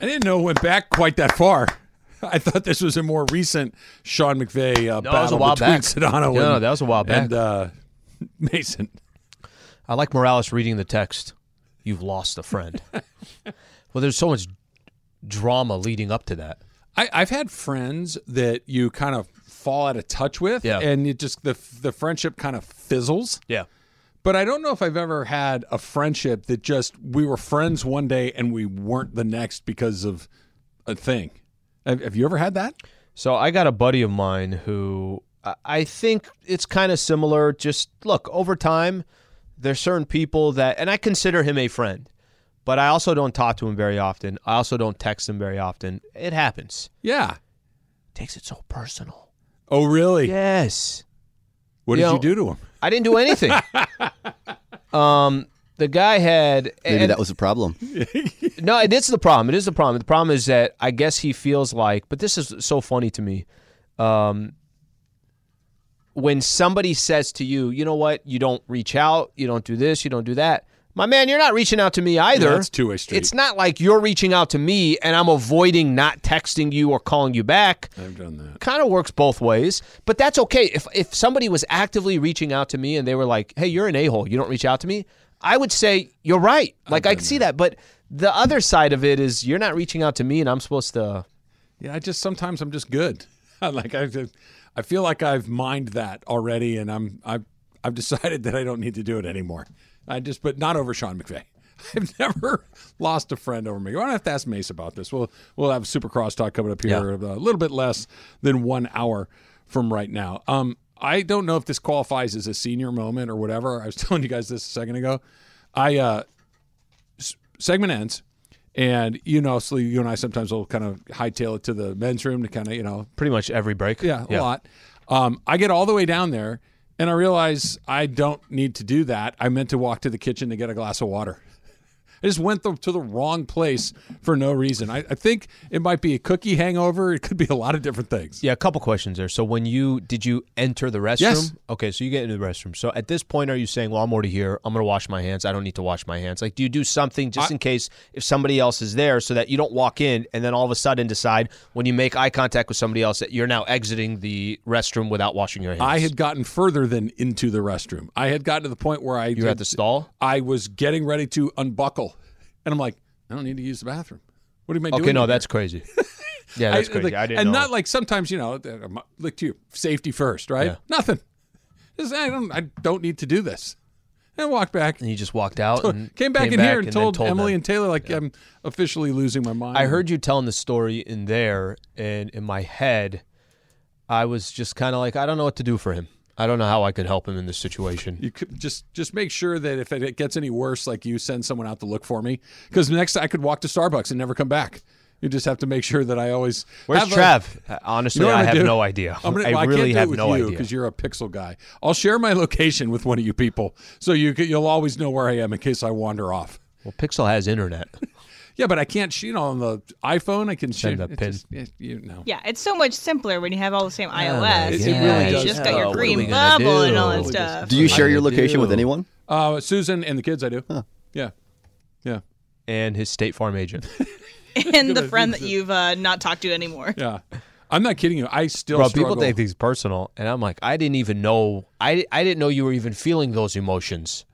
I didn't know it went back quite that far. I thought this was a more recent Sean McVay uh, No, that was a while between back. Sedano No, and, that was a while back. and uh, Mason. I like Morales reading the text. You've lost a friend. well, there's so much drama leading up to that. I, I've had friends that you kind of fall out of touch with, Yeah. and you just the the friendship kind of fizzles. Yeah. But I don't know if I've ever had a friendship that just we were friends one day and we weren't the next because of a thing. Have, have you ever had that? So I got a buddy of mine who I- think it's kind of similar. Just look, over time, there's certain people that, and I consider him a friend, but I also don't talk to him very often. I also don't text him very often. It happens. Yeah. Takes it so personal. Oh, really? Yes. What You did know- you do to him? I didn't do anything. um, the guy had Maybe and- that was the problem. No, it is the problem. It is the problem. The problem is that I guess he feels like, but this is so funny to me. Um, when somebody says to you, you know what, you don't reach out, you don't do this, you don't do that. My man, you're not reaching out to me either. Yeah, it's two-way street. It's not like you're reaching out to me and I'm avoiding not texting you or calling you back. I've done that. Kind of works both ways, but that's okay. If if somebody was actively reaching out to me and they were like, "Hey, you're an a-hole. You don't reach out to me," I would say, "You're right." Like I can see that, but the other side of it is you're not reaching out to me and I'm supposed to Yeah, I just sometimes I'm just good. like I, just- I feel like I've mined that already, and I'm I've I've decided that I don't need to do it anymore. I just, but not over Sean McVay. I've never lost a friend over me. I don't have to ask Mace about this. We'll we'll have a super crosstalk coming up here a little bit less than one hour from right now. Um, I don't know if this qualifies as a senior moment or whatever. I was telling you guys this a second ago. I uh, s- segment ends. And you know, so you and I sometimes will kind of hightail it to the men's room to kind of you know pretty much every break. yeah, a lot. Um, I get all the way down there, and I realize I don't need to do that. I meant to walk to the kitchen to get a glass of water. I just went the, to the wrong place for no reason. I, I think it might be a cookie hangover. It could be a lot of different things. Yeah, a couple questions there. So when you did you enter the restroom? Yes. Okay, so you get into the restroom. So at this point, are you saying, "Well, I'm already here. I'm going to wash my hands. I don't need to wash my hands." Like, do you do something just in case if somebody else is there, so that you don't walk in and then all of a sudden decide when you make eye contact with somebody else that you're now exiting the restroom without washing your hands? I had gotten further than into the restroom. I had gotten to the point where I you were at the stall. I was getting ready to unbuckle, and I'm like, I don't need to use the bathroom. What am I doing? Okay, no, that's crazy. Yeah, that's crazy. like- I didn't and know. not like sometimes you know, uh, look to you, safety first, right? Yeah. Nothing. Just, I don't. I don't need to do this. And walked back. and you just walked out and Came back in here and then told, Emily them. and Taylor like I'm officially losing my mind. I heard you telling the story in there, and in my head, I was just kind of like, I don't know what to do for him. I don't know how I could help him in this situation. You could just just make sure that if it gets any worse, like you send someone out to look for me, because next I could walk to Starbucks and never come back. You just have to make sure that I always. Where's have a- Trav? Uh, Honestly, You know I have do? no idea. I'm gonna, I well, I really can't do have with no you idea. because you're a pixel guy. I'll share my location with one of you people, so you you'll always know where I am in case I wander off. Well, Pixel has internet. Yeah, but I can't. sh- You know, on the iPhone, I can shoot. Send share a it pin. just- yeah, you know. Yeah, it's so much simpler when you have all the same iOS. It- it you really know, does. You just Yeah, got your what are we green gonna bubble and all that Really does. stuff. Do you share your location with anyone? Uh, Susan and the kids, I do. Yeah, yeah, and his State Farm agent. and the friend that you've uh, not talked to anymore. yeah. I'm not kidding you. I still Bro, struggle. people take things personal, and I'm like, I didn't even know. I, I didn't know you were even feeling those emotions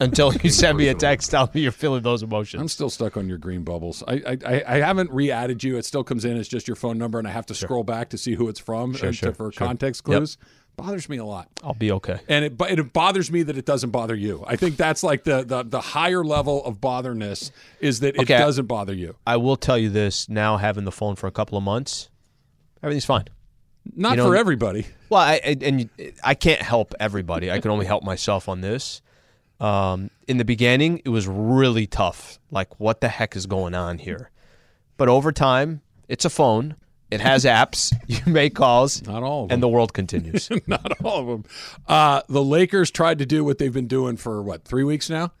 until you send me a text telling me you're feeling those emotions. I'm still stuck on your green bubbles. I I, I- haven't re-added you. It still comes in as just your phone number, and I have to scroll back to see who it's from Sure, sure, for sure. context Yep. clues. Bothers me a lot. I'll be okay. and it but it bothers me that it doesn't bother you. I think that's like the the, the higher level of botherness is that it Okay. doesn't bother you. I will tell you this now, having the phone for a couple of months, everything's fine. Not You know- for everybody. Well, I, I and I can't help everybody. I can only help myself on this. Um, in the beginning, it was really tough. Like, what the heck is going on here? but over time, it's a phone. It has apps. You make calls. Not all of them. And the world continues. Not all of them. Uh, the Lakers tried to do what they've been doing for what three weeks now.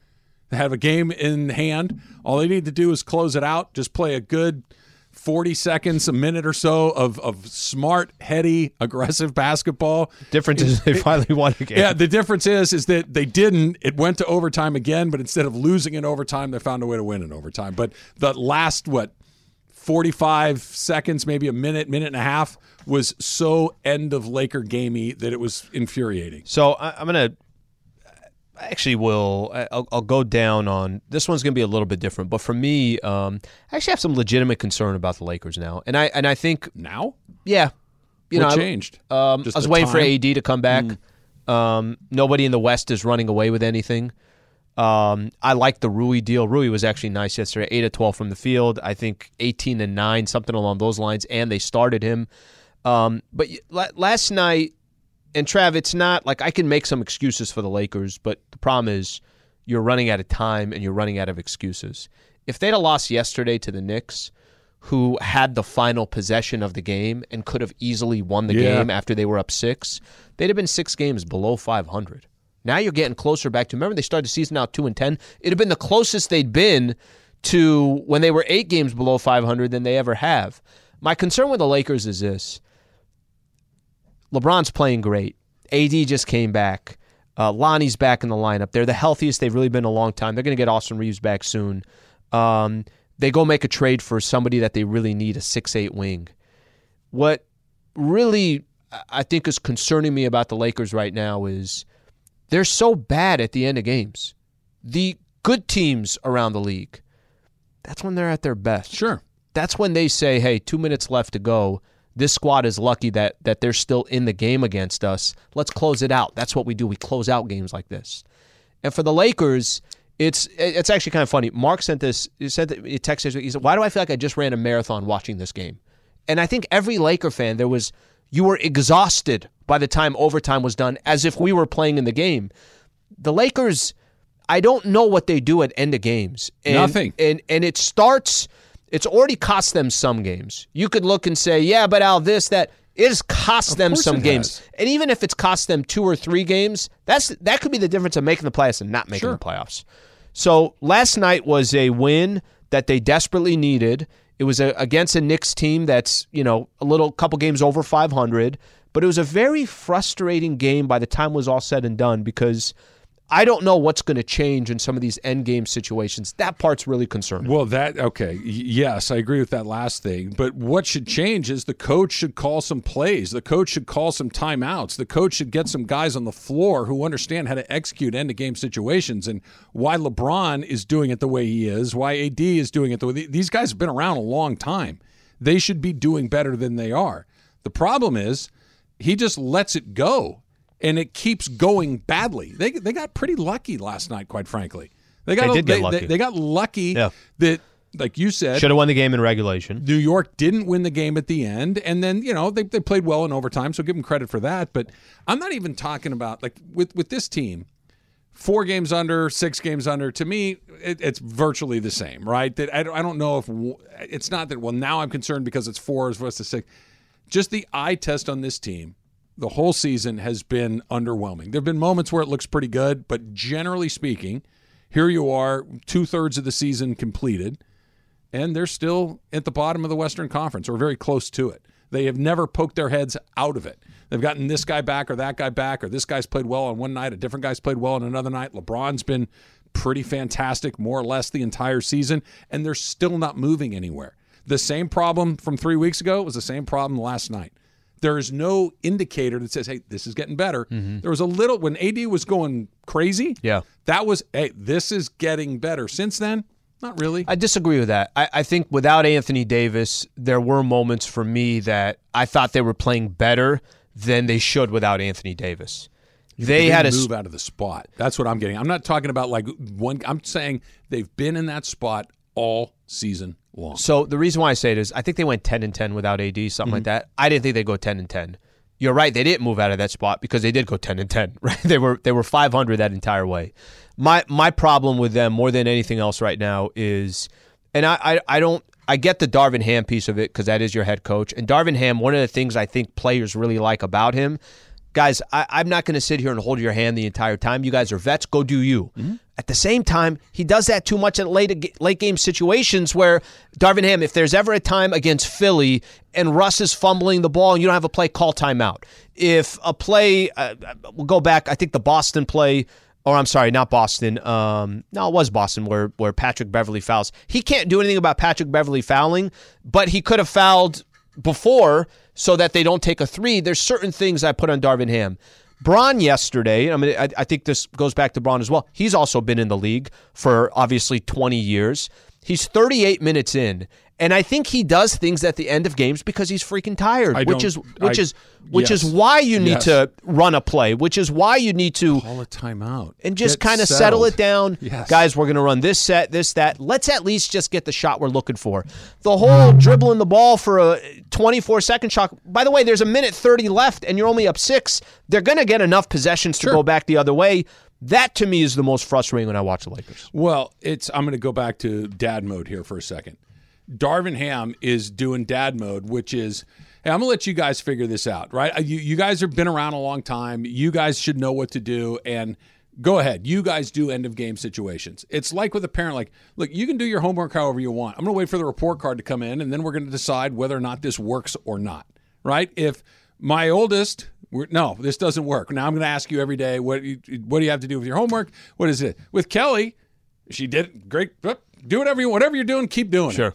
They have a game in hand. All they need to do is close it out. Just play a good 40 seconds, a minute or so of, of smart, heady, aggressive basketball. Difference is they finally won a game. Yeah, the difference is is that they didn't. It went to overtime again, but instead of losing in overtime, they found a way to win in overtime. But the last what 45 seconds, maybe a minute, minute and a half was so end of Laker gamey that it was infuriating. So I, I'm gonna I actually will I'll, I'll, go down on this one's going to be a little bit different but for me um, I actually have some legitimate concern about the Lakers now and I and I think now? Yeah. You what know changed? I, um, I was waiting time? for AD to come back. Mm. um, nobody in the West is running away with anything. Um, I like the Rui deal. Rui was actually nice yesterday 8 of 12 from the field. I think 18 and 9 something along those lines and they started him. Um, but last night and Trav, it's not like I can make some excuses for the Lakers, but the problem is you're running out of time and you're running out of excuses. If they'd have lost yesterday to the Knicks, who had the final possession of the game and could have easily won the yeah. game after they were up six, they'd have been six games below 500. Now you're getting closer back to. Remember, they started the season out two and ten. It'd have been the closest they'd been to when they were eight games below 500 than they ever have. My concern with the Lakers is this: LeBron's playing great. AD just came back. Uh, Lonnie's back in the lineup. They're the healthiest they've really been in a long time. They're going to get Austin Reaves back soon. Um, they go make a trade for somebody that they really need a six-eight wing. What really I think is concerning me about the Lakers right now is they're so bad at the end of games. The good teams around the league, that's when they're at their best. Sure. That's when they say, hey, two minutes left to go this squad is lucky that that they're still in the game against us. Let's close it out. That's what we do. We close out games like this. And for the Lakers, it's it's actually kind of funny. Mark sent this. He said that he texted. He said, "Why do I feel like I just ran a marathon watching this game?" And I think every Laker fan there was you were exhausted by the time overtime was done, as if we were playing in the game. The Lakers, I don't know what they do at end of games. And, Nothing. And and it starts it's already cost them some games. You could look and say, yeah, but Al, this, that. It has cost of them some games. Has. And even if it's cost them two or three games, that's that could be the difference of making the playoffs and not making sure. the playoffs. So last night was a win that they desperately needed. It was a, against a Knicks team that's, you know, a little couple games over 500, but it was a very frustrating game by the time it was all said and done because – I don't know what's going to change in some of these end game situations. That part's really concerning. Well, that okay, yes, I agree with that last thing. But what should change is the coach should call some plays. The coach should call some timeouts. The coach should get some guys on the floor who understand how to execute end of game situations. And why LeBron is doing it the way he is, why AD is doing it the way these guys have been around a long time. They should be doing better than they are. The problem is he just lets it go and it keeps going badly. They they got pretty lucky last night, quite frankly. They got they, did they, lucky. They, they got lucky yeah. that like you said, should have won the game in regulation. New York didn't win the game at the end, and then you know they, they played well in overtime, so give them credit for that. But I'm not even talking about like with with this team, four games under, six games under. To me, it, it's virtually the same, right? That I, I don't know if it's not that. Well, now I'm concerned because it's four as opposed to six. Just the eye test on this team the whole season has been underwhelming. There have been moments where it looks pretty good, but generally speaking, here you are, two thirds of the season completed, and they're still at the bottom of the Western Conference or very close to it. They have never poked their heads out of it. They've gotten this guy back or that guy back, or this guy's played well on one night, a different guy's played well on another night. LeBron's been pretty fantastic, more or less, the entire season, and they're still not moving anywhere. The same problem from three weeks ago was the same problem last night. There is no indicator that says, "Hey, this is getting better." Mm-hmm. There was a little when AD was going crazy. Yeah, that was, "Hey, this is getting better." Since then, not really. I disagree with that. I, I, think without Anthony Davis, there were moments for me that I thought they were playing better than they should without Anthony Davis. They had to move out of the spot. That's what I'm getting. I'm not talking about like one. I'm saying they've been in that spot all season long. So the reason why I say it is I think they went 10 and 10 without AD, something mm-hmm. like that. I didn't think they'd go 10 and 10. You're right, they didn't move out of that spot because they did go 10 and 10, right? They were they were 500 that entire way. My my problem with them more than anything else right now is and I I, I don't I get the Darvin Ham piece of it because that is your head coach. And Darvin Ham, one of the things I think players really like about him, guys, I, I'm not going to sit here and hold your hand the entire time. You guys are vets. Go do you. At the same time, he does that too much at late late game situations where Darvin Ham, if there's ever a time against Philly and Russ is fumbling the ball and you don't have a play, call timeout. If a play, uh, we'll go back. I think the Boston play or I'm sorry, not Boston. Um, no, it was Boston where where Patrick Beverley fouls. He can't do anything about Patrick Beverley fouling, but he could have fouled before so that they don't take a three. There's certain things I put on Darvin Ham. Bron yesterday, I mean, I, I think this goes back to Bron as well. He's also been in the league for obviously 20 years. He's 38 minutes in, and I think he does things at the end of games because he's freaking tired, I which is which I- is which yes. is why you need Yes. to run a play, which is why you need to Call a timeout and just kind of settle it down. Yes. Guys, we're going to run this set, this, that. Let's at least just get the shot we're looking for. The whole dribbling the ball for a 24 second shot. By the way, there's a minute 30 left and you're only up six. They're going to get enough possessions to Sure. go back the other way. That to me is the most frustrating when I watch the Lakers. Well, it's I'm going to go back to dad mode here for a second. Darvin Ham is doing dad mode, which is, hey, I'm to let you guys figure this out, right? Uh, You, you guys have been around a long time. You guys should know what to do. And go ahead. You guys do end of game situations. It's like with a parent, like, look, you can do your homework however you want. I'm to wait for the report card to come in, and then we're to decide whether or not this works or not, right? If my oldest, we're, no, this doesn't work. Now I'm going to ask you every day, what, what do you have to do with your homework? What is it? With Kelly, she did. Great. Do whatever you whatever you're doing, keep doing it.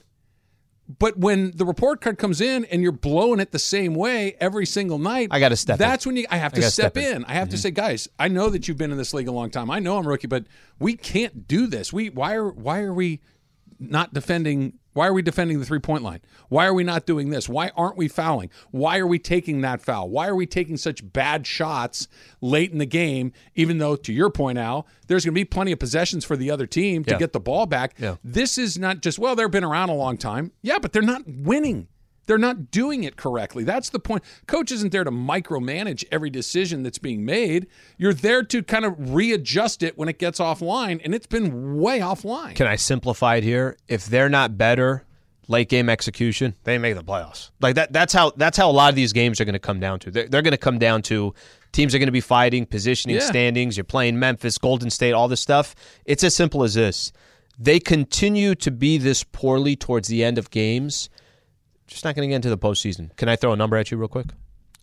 But when the report card comes in and you're blowing it the same way every single night, I gotta step in. That's when you I have to gotta step, step in. Mm-hmm. in. I have to say, guys, I know that you've been in this league a long time. I know I'm rookie, but we can't do this. We why are why are we not defending why are we defending the three point line? Why are we not doing this? Why aren't we fouling? Why are we taking that foul? Why are we taking such bad shots late in the game? Even though, to your point, Al, there's going to be plenty of possessions for the other team to Yeah. get the ball back. Yeah. This is not just, well, they've been around a long time. Yeah, but they're not winning. They're not doing it correctly. That's the point. Coach isn't there to micromanage every decision that's being made. You're there to kind of readjust it when it gets offline, and it's been way offline. Can I simplify it here? If they're not better, late game execution, they make the playoffs. Like that. That's how. That's how a lot of these games are going to come down to. They're, they're going to come down to teams are going to be fighting positioning, Yeah. standings. You're playing Memphis, Golden State, all this stuff. It's as simple as this. They continue to be this poorly towards the end of games. Just not going to get into the postseason. Can I throw a number at you real quick?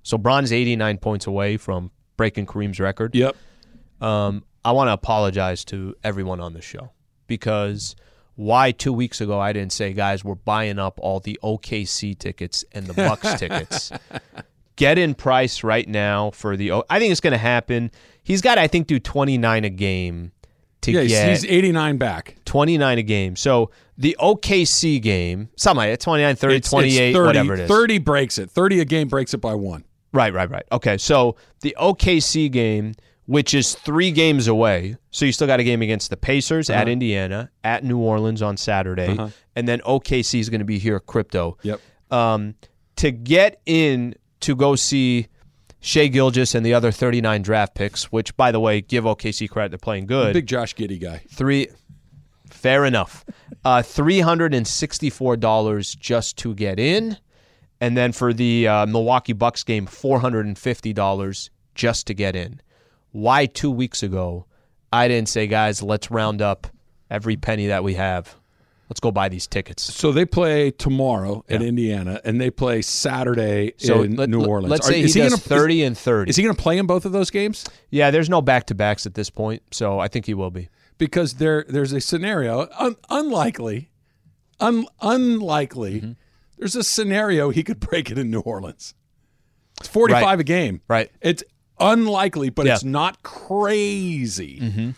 So Bron's 89 points away from breaking Kareem's record. Yep. Um, I want to apologize to everyone on the show because why two weeks ago I didn't say, guys, we're buying up all the OKC tickets and the Bucks tickets. Get in price right now for the. O- I think it's going to happen. He's got, I think, do twenty nine a game to Yeah, he's, get he's 89 back. 29 a game. So the OKC game, something like that, 29, 30, It's- it's 30, whatever it is. 30 breaks it. 30 a game breaks it by one. Right, right, right. Okay, so the OKC game, which is three games away, so you still got a game against the Pacers Uh-huh. at Indiana, at New Orleans on Saturday, and then OKC is going to be here at Crypto. Yep. Um, to get in to go see Shai Gilgeous and the other 39 draft picks, which, by the way, give OKC credit, they're playing good. Big Josh Giddey guy. Three, fair enough. Uh, three hundred and sixty-four dollars just to get in, and then for the uh, Milwaukee Bucks game, four hundred and fifty dollars just to get in. Why two weeks ago I didn't say, guys, let's round up every penny that we have. Let's go buy these tickets. So they play tomorrow at Indiana, and they play Saturday So in let, New Orleans. Let's Are- say is he, does gonna- thirty and thirty. Is, is he going to play in both of those games? yeah, there's no back to backs at this point, so I think he will be. because there there's a scenario un, unlikely un, unlikely Mm-hmm. there's a scenario he could break it in New Orleans. It's 45 Right. a game. Right. It's unlikely but Yeah. it's not crazy.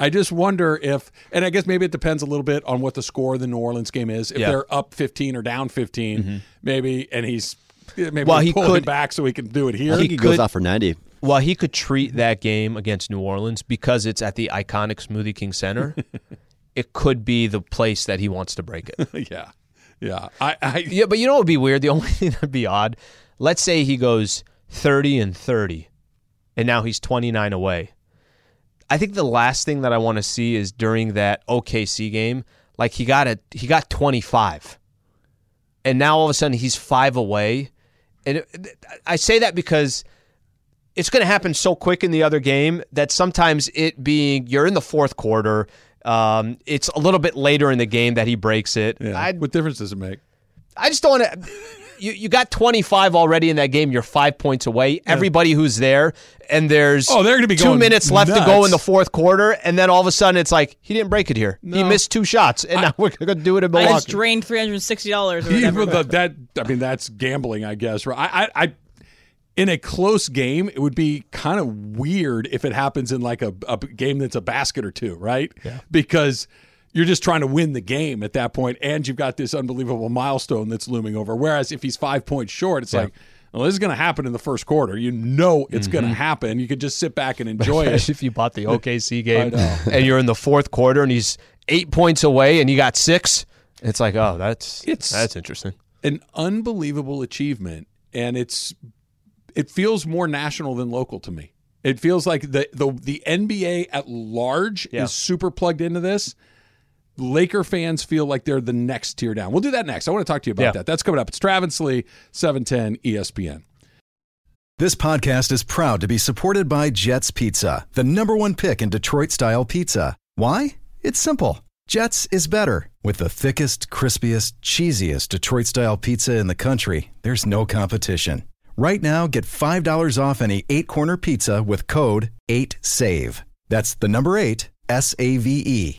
I just wonder if and I guess maybe it depends a little bit on what the score of the New Orleans game is. If Yeah. they're up 15 or down 15, mm-hmm. maybe and he's maybe Well, he pull him could- back so he can do it I here. think he, goes could- off for 90. Well, he could treat that game against New Orleans because it's at the iconic Smoothie King Center. it could be the place that he wants to break it. yeah. Yeah. I, I yeah, but you know what would be weird? The only thing that'd be odd, let's say he goes 30 and 30, and now he's 29 away. I think the last thing that I want to see is during that OKC game, like he got a he got 25. and now all of a sudden he's five away. And it, I say that because it's going to happen so quick in the other game that sometimes it being you're in the fourth quarter, um, it's a little bit later in the game that he breaks it. Yeah. I, what difference does it make? I just don't want to. You, you got 25 already in that game. You're five points away. Everybody who's there, and there's Oh, they're gonna be two minutes left to go in the fourth quarter, and then all of a sudden it's like he didn't break it here. He missed two shots, and now we're going to do it in I just Milwaukee. drained three hundred and sixty dollars. Even that I mean that's gambling, I guess. Right? I, I, I in a close game, it would be kind of weird if it happens in like a, a game that's a basket or two, right? Yeah. Because you're just trying to win the game at that point, and you've got this unbelievable milestone that's looming over. Whereas if he's five points short, it's like. Well, this is going to happen in the first quarter. You know it's going to mm-hmm. happen. You could just sit back and enjoy it. If you bought the OKC game and you're in the fourth quarter and he's eight points away and you got six. It's like, oh, that's It's- that's interesting. an unbelievable achievement and it's it feels more national than local to me. It feels like the the, the NBA at large Yeah. is super plugged into this. Laker fans feel like they're the next tier down. We'll do that next. I want to talk to you about Yeah. that. That's coming up. It's Travis Lee, E 710 ESPN. This podcast is proud to be supported by Jets Pizza, the number one pick in Detroit style pizza. Why? It's simple. Jets is better. With the thickest, crispiest, cheesiest Detroit style pizza in the country, there's no competition. Right now, get $5 off any eight corner pizza with code 8SAVE. That's the number eight, S A V E.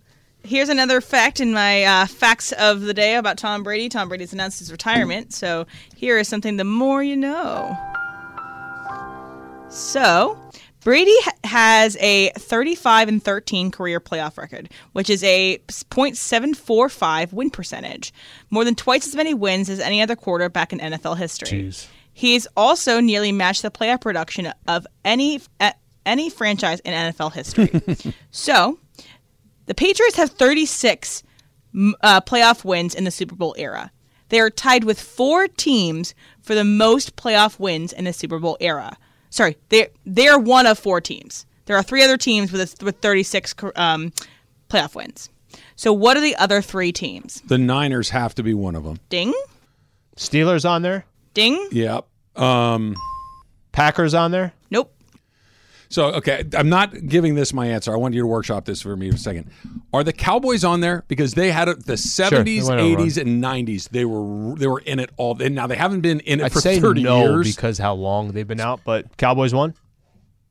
here's another fact in my uh, facts of the day about Tom Brady. Tom Brady's announced his retirement. So here is something the more you know. So Brady ha- has a 35 and 13 career playoff record, which is a .745 win percentage, more than twice as many wins as any other quarterback in NFL history. Jeez. He's also nearly matched the playoff production of any any franchise in NFL history. so, the Patriots have 36 uh, playoff wins in the Super Bowl era. They are tied with four teams for the most playoff wins in the Super Bowl era. Sorry, they they're one of four teams. There are three other teams with a, with 36 um, playoff wins. So, what are the other three teams? The Niners have to be one of them. Ding, Steelers on there, ding. Yep. Um, Packers on there. Nope. so okay, I'm not giving this my answer. I want you to workshop this for me for a second. Are the Cowboys on there because they had it the 70s, went 80s, and 90s? They were they were in it all. And now they haven't been in it I'd for say 30 no years. because how long they've been out, but Cowboys won.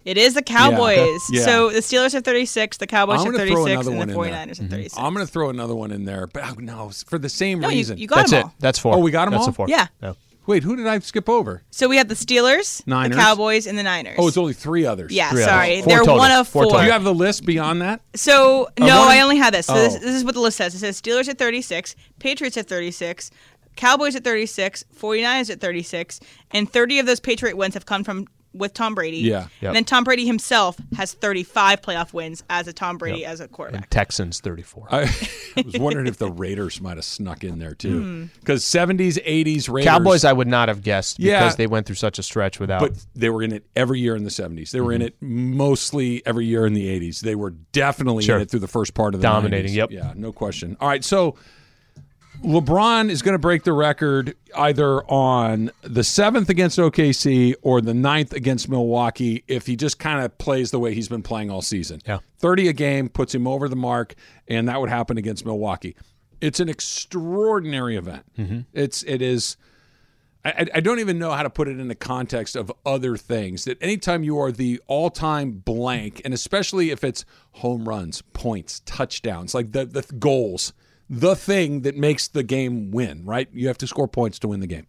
It is the Cowboys. Yeah. So the Steelers have 36, the Cowboys I'm have gonna throw 36, another and the one in there. 49ers have mm-hmm. 36. I'm going to throw another one in there, but oh, no, for the same no, you, reason. you got That's them it. all. That's four. Oh, we got 'em That's all? the four. Yeah. No. Wait, who did I skip over? So we have the Steelers, Niners. the Cowboys, and the Niners. Oh, it's only three others. yeah, three sorry. others. They're total. one of Four four. Do you have the list beyond that? so, uh, no, one? I only have this. So this, Oh. this is what the list says. It says Steelers at 36, Patriots at 36, Cowboys at 36, 49ers at 36, and 30 of those Patriot wins have come from with Tom Brady. Yeah. Yep. And then Tom Brady himself has 35 playoff wins as a Tom Brady as a quarterback. And Texans 34. I, I was wondering if the Raiders might have snuck in there too, because 70s, 80s Raiders. Cowboys, I would not have guessed Yeah. because they went through such a stretch without. but they were in it every year in the 70s. They were in mm-hmm. it mostly every year in the 80s. They were definitely Sure. in it through the first part of the Dominating, 90s. yep. Yeah, no question. All right, so LeBron is going to break the record either on the seventh against OKC or the ninth against Milwaukee if he just kind of plays the way he's been playing all season. Yeah. 30 a game puts him over the mark, and that would happen against Milwaukee. It's an extraordinary event. Mm-hmm. It's it is I, I don't even know how to put it in the context of other things. That anytime you are the all time blank, and especially if it's home runs, points, touchdowns, like the, the goals, the thing that makes the game win, right? You have to score points to win the game.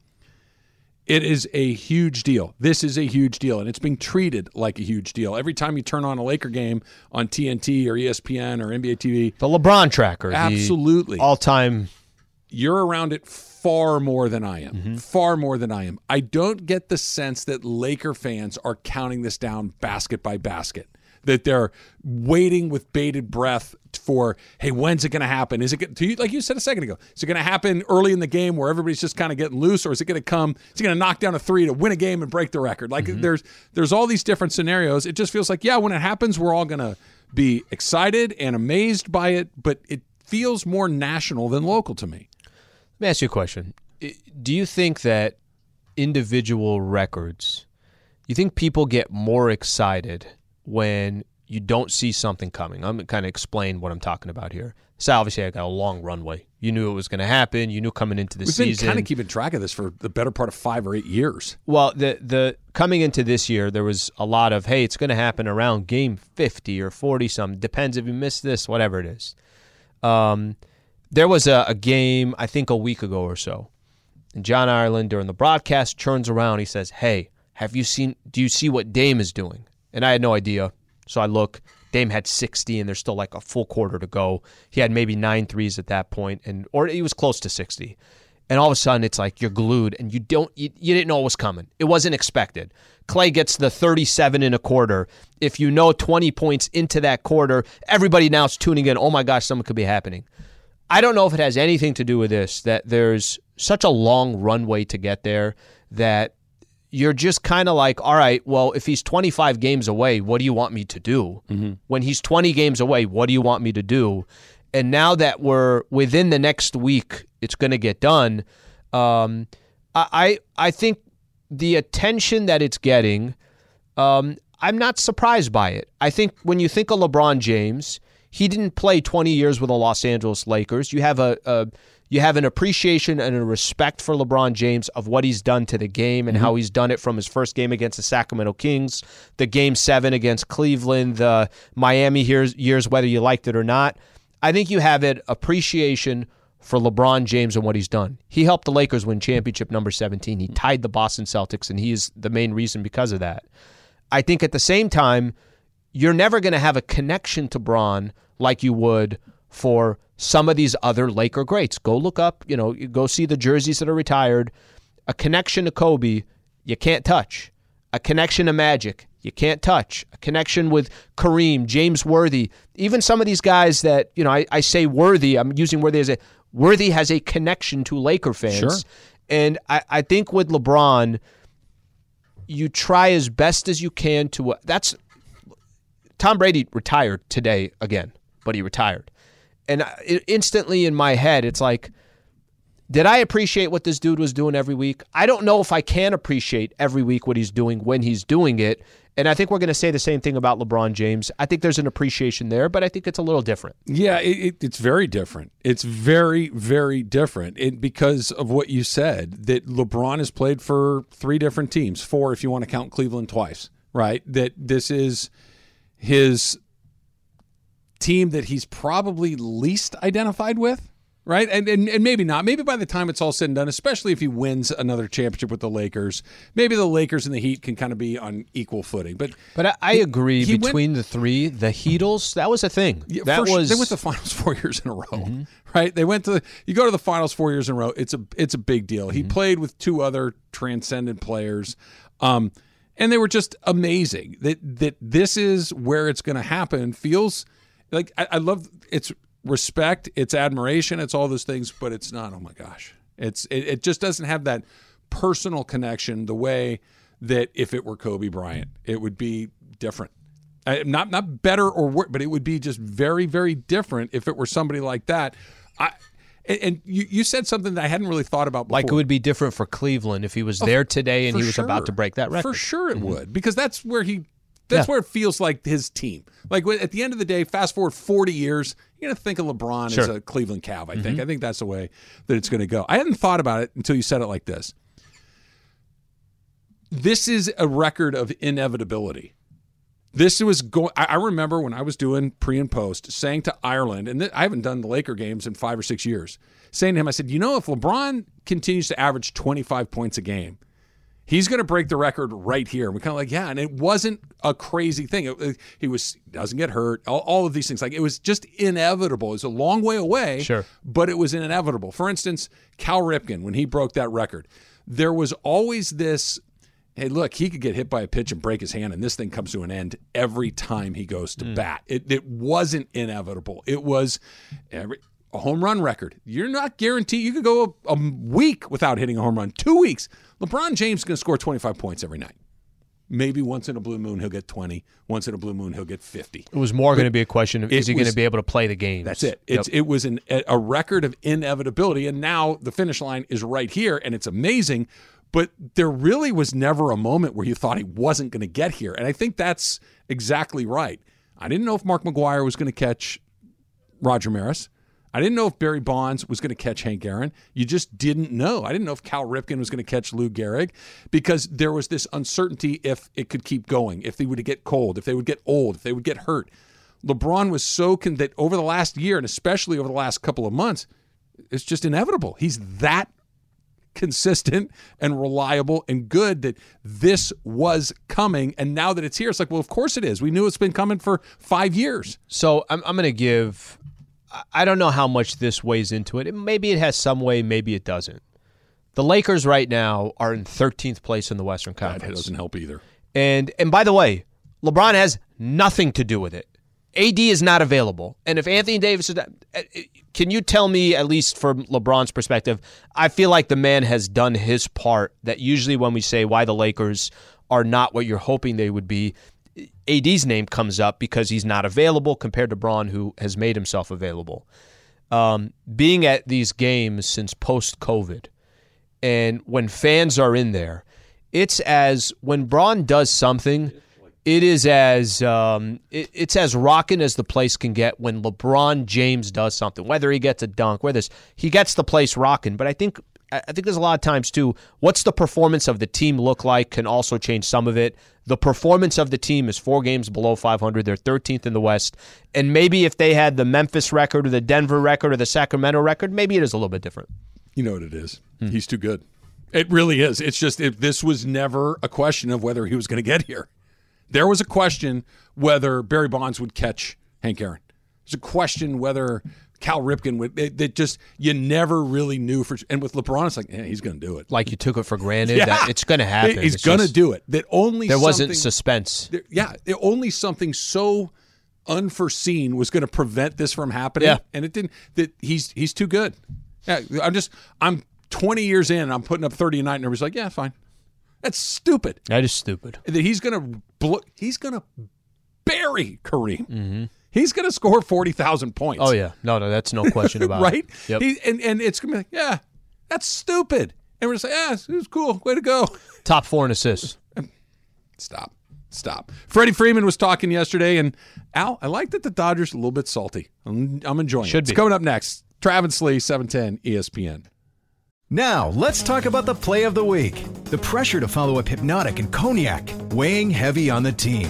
It is a huge deal. This is a huge deal, and it's being treated like a huge deal. Every time you turn on a Laker game on TNT or ESPN or NBA TV, The LeBron tracker. Absolutely. All time. you're around it far more than I am. Mm-hmm. Far more than I am. I don't get the sense that Laker fans are counting this down basket by basket. That they're waiting with bated breath for, hey, when's it going to happen? Is it gonna, you, like you said a second ago? Is it going to happen early in the game where everybody's just kind of getting loose, or is it going to come? Is it going to knock down a three to win a game and break the record? Like Mm-hmm. there's there's all these different scenarios. It just feels like yeah, when it happens, we're all going to be excited and amazed by it, but it feels more national than local to me. Let me ask you a question. Do you think that individual records, you think people get more excited when you don't see something coming? I'm going to kind of explain what I'm talking about here. So obviously, I got a long runway. You knew it was going to happen. You knew coming into the We've season. been kind of keeping track of this for the better part of five or eight years. Well, the the coming into this year, there was a lot of hey, it's going to happen around game fifty or forty. Some depends if you miss this, whatever it is. Um, there was a, a game I think a week ago or so, and John Ireland during the broadcast turns around. He says, "Hey, have you seen? Do you see what Dame is doing?" And I had no idea, so I look. Dame had 60, and there's still like a full quarter to go. He had maybe nine threes at that point, and or he was close to 60 and all of a sudden it's like you're glued and you don't you, you didn't know it was coming. It wasn't expected. Clay gets the 37 in a quarter. If you know 20 points into that quarter everybody now is tuning in oh my gosh something could be happening. I don't know if it has anything to do with this that there's such a long runway to get there that you're just kind of like, all right, well, if he's 25 games away, what do you want me to do? When he's 20 games away, what do you want me to do? And now that we're within the next week, it's going to get done. Um, I, I I think the attention that it's getting, um, I'm not surprised by it. I think when you think of LeBron James, he didn't play 20 years with the Los Angeles Lakers. You have a, a you have an appreciation and a respect for LeBron James of what he's done to the game and mm-hmm. how he's done it from his first game against the Sacramento Kings, the game seven against Cleveland, the Miami years, years whether you liked it or not. I think you have an appreciation for LeBron James and what he's done. He helped the Lakers win championship number 17. He mm-hmm. tied the Boston Celtics, and he is the main reason because of that. I think at the same time, you're never going to have a connection to Bron like you would for some of these other Laker greats. Go look up, you know, go see the jerseys that are retired. A connection to Kobe, you can't touch. A connection to Magic, you can't touch. A connection with Kareem, James Worthy, even some of these guys that, you know, I, I say Worthy, I'm using Worthy as a Worthy has a connection to Laker fans. Sure. And I, I think with LeBron, you try as best as you can to uh, that's Tom Brady retired today again, but he retired. And instantly in my head, it's like, did I appreciate what this dude was doing every week? I don't know if I can appreciate every week what he's doing when he's doing it. And I think we're going to say the same thing about LeBron James. I think there's an appreciation there, but I think it's a little different. Yeah, it, it, it's very different. It's very, very different it, because of what you said that LeBron has played for three different teams, four if you want to count Cleveland twice, right? That this is his team that he's probably least identified with, right? And, and and maybe not. Maybe by the time it's all said and done, especially if he wins another championship with the Lakers, maybe the Lakers and the Heat can kind of be on equal footing. But But I, I agree. he went- between the three, the Heatles, that was a thing. Yeah, that was they went to the finals four years in a row, Mm-hmm. right? They went to the, you go to the finals four years in a row. It's a it's a big deal. Mm-hmm. He played with two other transcendent players, um, and they were just amazing. That that this is where it's going to happen. Feels like I, I love it's respect, it's admiration, it's all those things, but it's not. Oh my gosh, it's it, it just doesn't have that personal connection the way that if it were Kobe Bryant, it would be different. Uh, not not better or worse, but it would be just very very different if it were somebody like that. I and, you, you said something that I hadn't really thought about before. like it would be different for Cleveland if he was there today and he was about to break that record. Mm-hmm. For sure, it would because that's where he. That's Yeah. where it feels like his team. Like at the end of the day, fast forward forty years, you're gonna think of LeBron as Sure. Mm-hmm. a Cleveland Cav. I think. I think that's the way that it's gonna go. I hadn't thought about it until you said it like this. this is a record of inevitability. This was going. I remember when I was doing pre and post, saying to Ireland, and th- I haven't done the Laker games in five or six years. Saying to him, I said, you know, if LeBron continues to average 25 points a game, he's going to break the record right here. And we kind of like, yeah, and it wasn't a crazy thing. It, it, he was doesn't get hurt. All, all, of these things, like it was just inevitable. It was a long way away, sure, but it was inevitable. For instance, Cal Ripken when he broke that record, there was always this hey, look, he could get hit by a pitch and break his hand, and this thing comes to an end every time he goes to mm. bat. It, it wasn't inevitable. It was every, a home run record. You're not guaranteed. You could go a, a week without hitting a home run, two weeks. LeBron James is going to score 25 points every night. Maybe once in a blue moon he'll get 20. Once in a blue moon he'll get 50. It was more going to be a question of is he going to be able to play the game? That's it. It's, yep. It was an, a record of inevitability, and now the finish line is right here, and it's amazing. But there really was never a moment where you thought he wasn't going to get here. And I think that's exactly right. I didn't know if Mark McGwire was going to catch Roger Maris. I didn't know if Barry Bonds was going to catch Hank Aaron. You just didn't know. I didn't know if Cal Ripken was going to catch Lou Gehrig because there was this uncertainty if it could keep going, if they would get cold, if they would get old, if they would get hurt. LeBron was so con- that over the last year and especially over the last couple of months, it's just inevitable. He's that consistent and reliable and good that this was coming. And now that it's here, it's like, well, of course it is. We knew it's been coming for five years. So I'm, I'm going to give, I don't know how much this weighs into it. Maybe it has some way, maybe it doesn't. The Lakers right now are in 13th place in the Western Conference. That doesn't help either. And and by the way, LeBron has nothing to do with it. AD is not available. And if Anthony Davis is uh, uh, can you tell me, at least from LeBron's perspective, I feel like the man has done his part. That usually when we say why the Lakers are not what you're hoping they would be, AD's name comes up because he's not available compared to Bron, who has made himself available. Um, being at these games since post COVID, and when fans are in there, it's as when Bron does something it is as um, it, it's as rocking as the place can get when LeBron James does something. Whether he gets a dunk, whether he gets the place rocking. But I think I think there's a lot of times too. What's the performance of the team look like can also change some of it. The performance of the team is four games below 500. They're 13th in the West, and maybe if they had the Memphis record or the Denver record or the Sacramento record, maybe it is a little bit different. You know what it is? Hmm. He's too good. It really is. It's just if this was never a question of whether he was going to get here. There was a question whether Barry Bonds would catch Hank Aaron. There's a question whether Cal Ripken would. That just you never really knew for. And with LeBron, it's like yeah, he's going to do it. Like you took it for granted yeah. that it's going to happen. He's going to do it. That only there wasn't suspense. There, yeah, only something so unforeseen was going to prevent this from happening. Yeah. and it didn't. That he's he's too good. Yeah, I'm just I'm 20 years in. and I'm putting up 30 a night, and everybody's like, yeah, fine. That's stupid. That is stupid. That he's gonna bl- he's gonna bury Kareem. Mm-hmm. He's gonna score forty thousand points. Oh yeah, no, no, that's no question about right? it. Right? Yep. and and it's gonna be like, yeah, that's stupid. And we're gonna say, yeah, it was cool. Way to go. Top four in assists. Stop. Stop. Freddie Freeman was talking yesterday, and Al, I like that the Dodgers are a little bit salty. I'm, I'm enjoying Should it. Be. It's coming up next. Travis Lee, 710 ESPN. Now, let's talk about the play of the week. The pressure to follow up Hpnotiq and Cognac, weighing heavy on the team.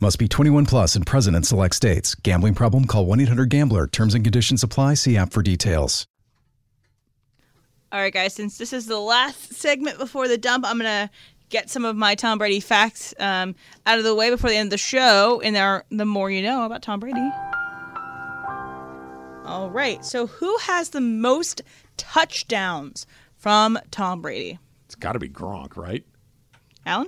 Must be 21 plus and present in select states. Gambling problem? Call 1 800 GAMBLER. Terms and conditions apply. See app for details. All right, guys. Since this is the last segment before the dump, I'm gonna get some of my Tom Brady facts um, out of the way before the end of the show. And our the more you know about Tom Brady. All right. So, who has the most touchdowns from Tom Brady? It's got to be Gronk, right? Alan?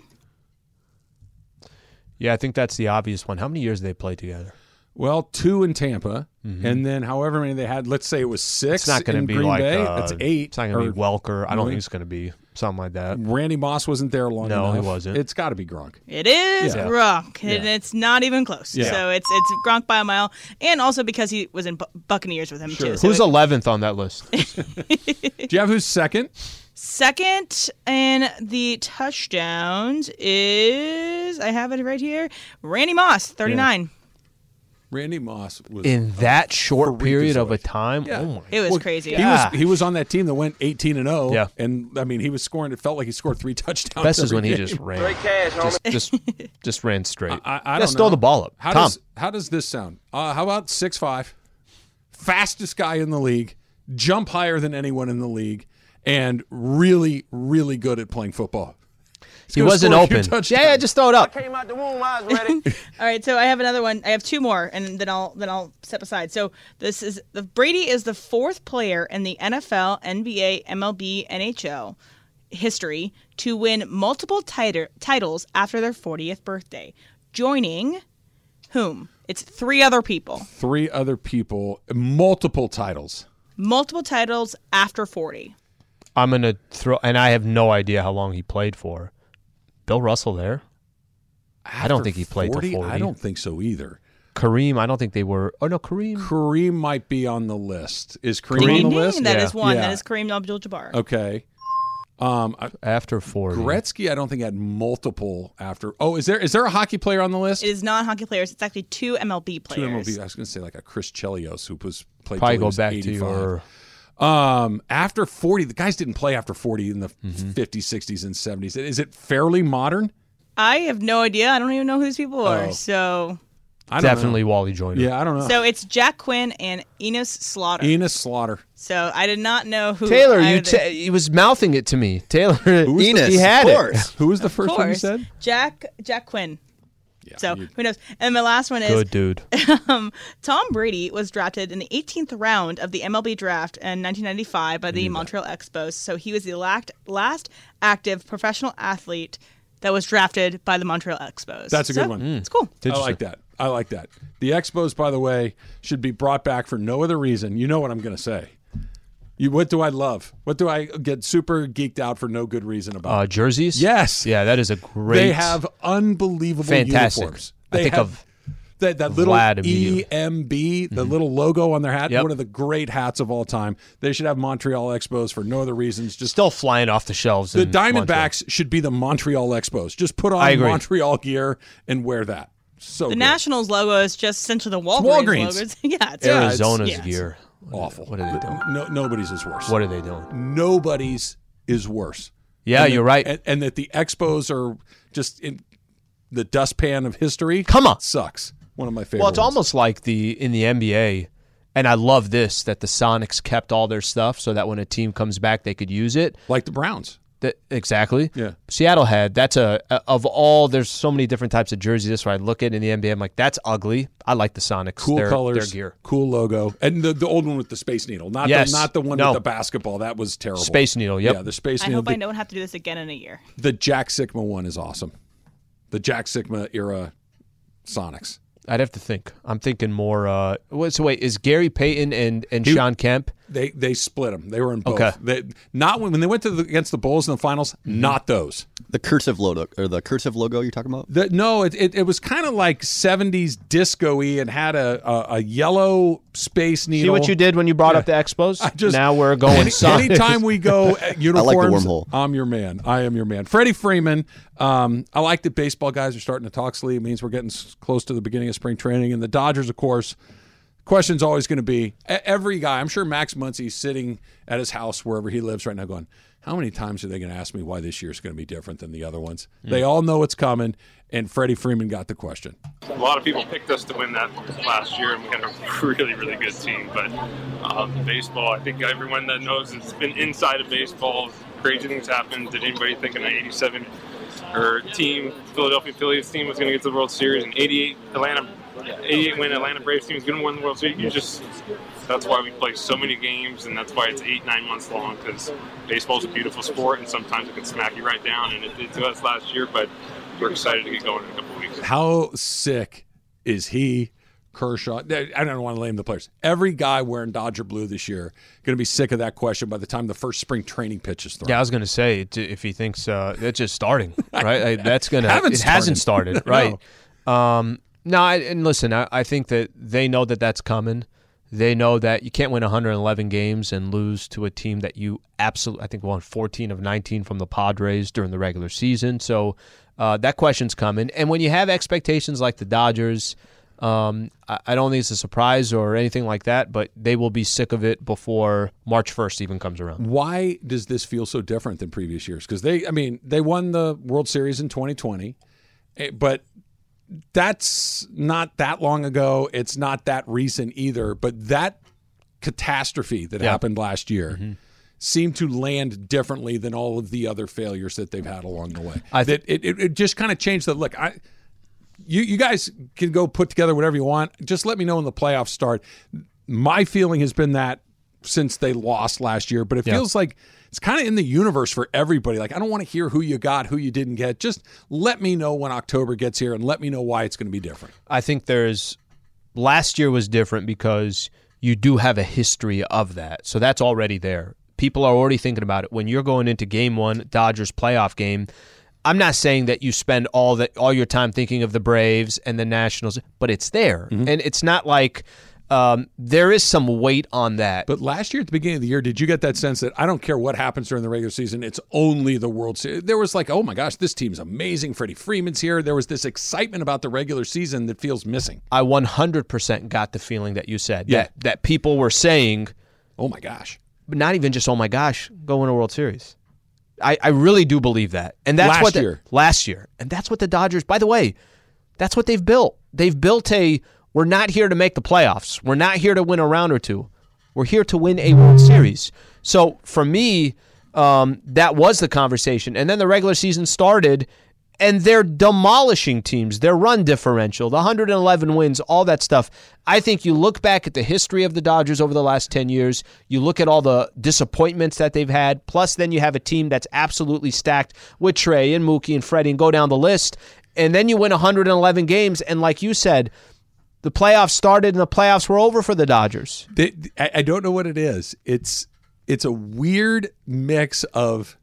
Yeah, I think that's the obvious one. How many years did they play together? Well, two in Tampa, and then however many they had. Let's say it was six. It's not going to in be Green like Bay. uh, That's eight. It's not going to be Welker. I don't Really? think it's going to be something like that. Randy Moss wasn't there long No, he wasn't. It's got to be Gronk. It is Yeah. Gronk, and it's not even close. Yeah. So it's it's Gronk by a mile, and also because he was in Bu- Buccaneers with him too. So Who's eleventh on that list? Do you have who's second? Second in the touchdowns is I have it right here. Randy Moss, thirty nine. Randy Moss was In that short period of a time, Yeah. oh my! It was Well, crazy. He Yeah. was he was on that team that went 18 and 0. Yeah. and I mean he was scoring. It felt like he scored three touchdowns. Best is every when he just ran, just, just just ran straight. I, I Let's don't throw know. the ball up. How Tom, does how does this sound? Uh, how about six five, fastest guy in the league, jump higher than anyone in the league, and really really good at playing football. He's he wasn't score a few open. Yeah, yeah, just throw it up. Came out the womb, I was ready. All right, so I have another one. I have two more, and then I'll then I'll step aside. So this is the Brady is the fourth player in the NFL, NBA, MLB, NHL history to win multiple titer- titles after their 40th birthday, joining whom? It's three other people. Three other people, multiple titles. Multiple titles after 40. I'm gonna throw, and I have no idea how long he played for. Bill Russell there. I don't think he played till 40. I don't think so either. Kareem, I don't think they were. Oh no, Kareem. Kareem might be on the list. Is Kareem, Ding, on the list? ding. That Yeah. is one. Yeah. That is Kareem Abdul-Jabbar. Okay. Um, I- After 40. Gretzky, I don't think had multiple after. Oh, is there is there a hockey player on the list? It is not hockey players. It's actually two MLB players. Two players. MLB. I was going to say like a Chris Chelios who was played. Probably go back 85. to your. Um, after forty, the guys didn't play after forty in the Mm-hmm. 50s, 60s, and seventies. Is it fairly modern? I have no idea. I don't even know who these people are. Oh. So I don't Definitely Wally Joyner. Yeah, I don't know. So it's Jack Quinn and Enos Slaughter. Enos Slaughter. so I did not know who. Taylor, you either- ta- he was mouthing it to me. Taylor, Enos, he had of it. course. Who was the of first one you said? Jack Jack Quinn. Yeah, So who knows? And my last one is Good dude. um, Tom Brady was drafted in the 18th round of the MLB draft in 1995 by the Montreal Expos. So he was the last, last active professional athlete that was drafted by the Montreal Expos. That's a So, good one. It's cool. I like that. I like that. The Expos, by the way, should be brought back for no other reason. You know what I'm going to say. You, what do I love? What do I get super geeked out for no good reason about? Uh, jerseys? yes. Yeah, that is a great. They have unbelievable Fantastic. uniforms. I They think have of that, that little Vlad immediately. EMB, the little logo on their hat, Yep. one of the great hats of all time. They should have Montreal Expos for no other reasons. Just still flying off the shelves. the in Montreal. Diamondbacks should be the Montreal Expos. Just put on. Montreal gear and wear that. So The good. Nationals logo is just essentially the Walgreens, Walgreens. logos. yeah, it's Yeah, it's- Arizona's yes. gear. Awful. What are they doing? No, nobody's is worse. What are they doing? Nobody's is worse. Yeah, And you're that- right. And, and that the Expos are just in the dustpan of history. Come on. sucks. One of my favorites. Well, it's ones. almost like the in the NBA, and I love this that the Sonics kept all their stuff so that when a team comes back, they could use it. like the Browns. That exactly. Yeah. Seattle had that's a, a- of all. There's so many different types of jerseys. This where I look at in the NBA, I'm like, that's ugly. I like the Sonics. Cool their, colors, their gear. cool logo, and the, the old one with the Space Needle, not Yes. the, not the one No. with the basketball. That was terrible. Space Needle. Yep. Yeah, the Space I Needle. hope I The, don't have to do this again in a year. the Jack Sikma one is awesome. The Jack Sikma era Sonics. I'd have to think. I'm thinking more. Uh, what- so wait, is Gary Payton and and Shawn Kemp? They they split them. They were in both. Okay. They, not when, when they went to the, against the Bulls in the finals. Mm-hmm. Not those. The cursive logo or the cursive logo you're talking about? The, no, it, it, it was kind of like 70s disco-y and had a, a, a yellow space needle. See what you did when you brought up the Expos. I just- now we're going. Any, Sonics. anytime we go at uniforms, wormhole. I'm your man. I am your man. Freddie Freeman. Um, I like that baseball guys are starting to talk sleep. It means we're getting close to the beginning of spring training. And the Dodgers, of course, question's always going to be e- every guy. I'm sure Max Muncy's sitting at his house wherever he lives right now, going, "How many times are they going to ask me why this year's going to be different than the other ones?" They all know it's coming. And Freddie Freeman got the question. a lot of people picked us to win that last year, and we had a really, really good team. But um, baseball, I think everyone that knows it's been inside of baseball, crazy things happen. Did anybody think in the '87 her team, Philadelphia Phillies team, was going to get to the World Series, in 88 Atlanta, 88 win Atlanta Braves team is going to win the World Series. You just that's why we play so many games, and that's why it's eight nine months long because baseball's a beautiful sport, and sometimes it can smack you right down, and it did to us last year. But we're excited to get going in a couple weeks. How sick is he? Kershaw. I don't want to name the players. Every guy wearing Dodger blue this year going to be sick of that question by the time the first spring training pitch is thrown. Yeah, I was going to say if he thinks uh, it's just starting, right? that's going to it started. hasn't started, right? no, um, no I, and listen, I, I think that they know that that's coming. They know that you can't win 111 games and lose to a team that you absolutely, I think, won 14 of 19 from the Padres during the regular season. So uh, that question's coming. And when you have expectations like the Dodgers, um, I, I, don't think it's a surprise or anything like that, but they will be sick of it before March 1st even comes around. Why does this feel so different than previous years? Because they, I mean, they won the World Series in 2020, eh, but that's not that long ago. It's not that recent either. But that catastrophe that yeah. happened last year. Mm-hmm seem to land differently than all of the other failures that they've had along the way. I th- it, it, it just kind of changed the look. I you you guys can go put together whatever you want. Just let me know when the playoffs start. My feeling has been that since they lost last year, but it feels like it's kind of in the universe for everybody. Like I don't want to hear who you got, who you didn't get. Just let me know when October gets here and let me know why it's going to be different. I think there's last year was different because you do have a history of that. So that's already there. People are already thinking about it. When you're going into game 1 Dodgers playoff game, I'm not saying that you spend all that all your time thinking of the Braves and the Nationals, but it's there, mm-hmm. and it's not like um, there is some weight on that. But last year at the beginning of the year, did you get that sense that I don't care what happens during the regular season, it's only the World Series? There was like, oh my gosh, this team's amazing. Freddie Freeman's here. There was this excitement about the regular season that feels missing. I 100% got the feeling that you said yeah. that that people were saying, oh my gosh, but not even just oh my gosh, go win a World Series. I, I really do believe that. And that's last what the, year. last year. And that's what the Dodgers, by the way, that's what they've built. They've built a we're not here to make the playoffs. We're not here to win a round or two. We're here to win a World Series. So for me, um, that was the conversation. And then the regular season started and they're demolishing teams. Their run differential, the 111 wins, all that stuff. I think you look back at the history of the Dodgers over the last 10 years, you look at all the disappointments that they've had, plus then you have a team that's absolutely stacked with Trey and Mookie and Freddie and go down the list. And then you win 111 games. And like you said, the playoffs started and the playoffs were over for the Dodgers. They, I don't know what it is. It's it's a weird mix of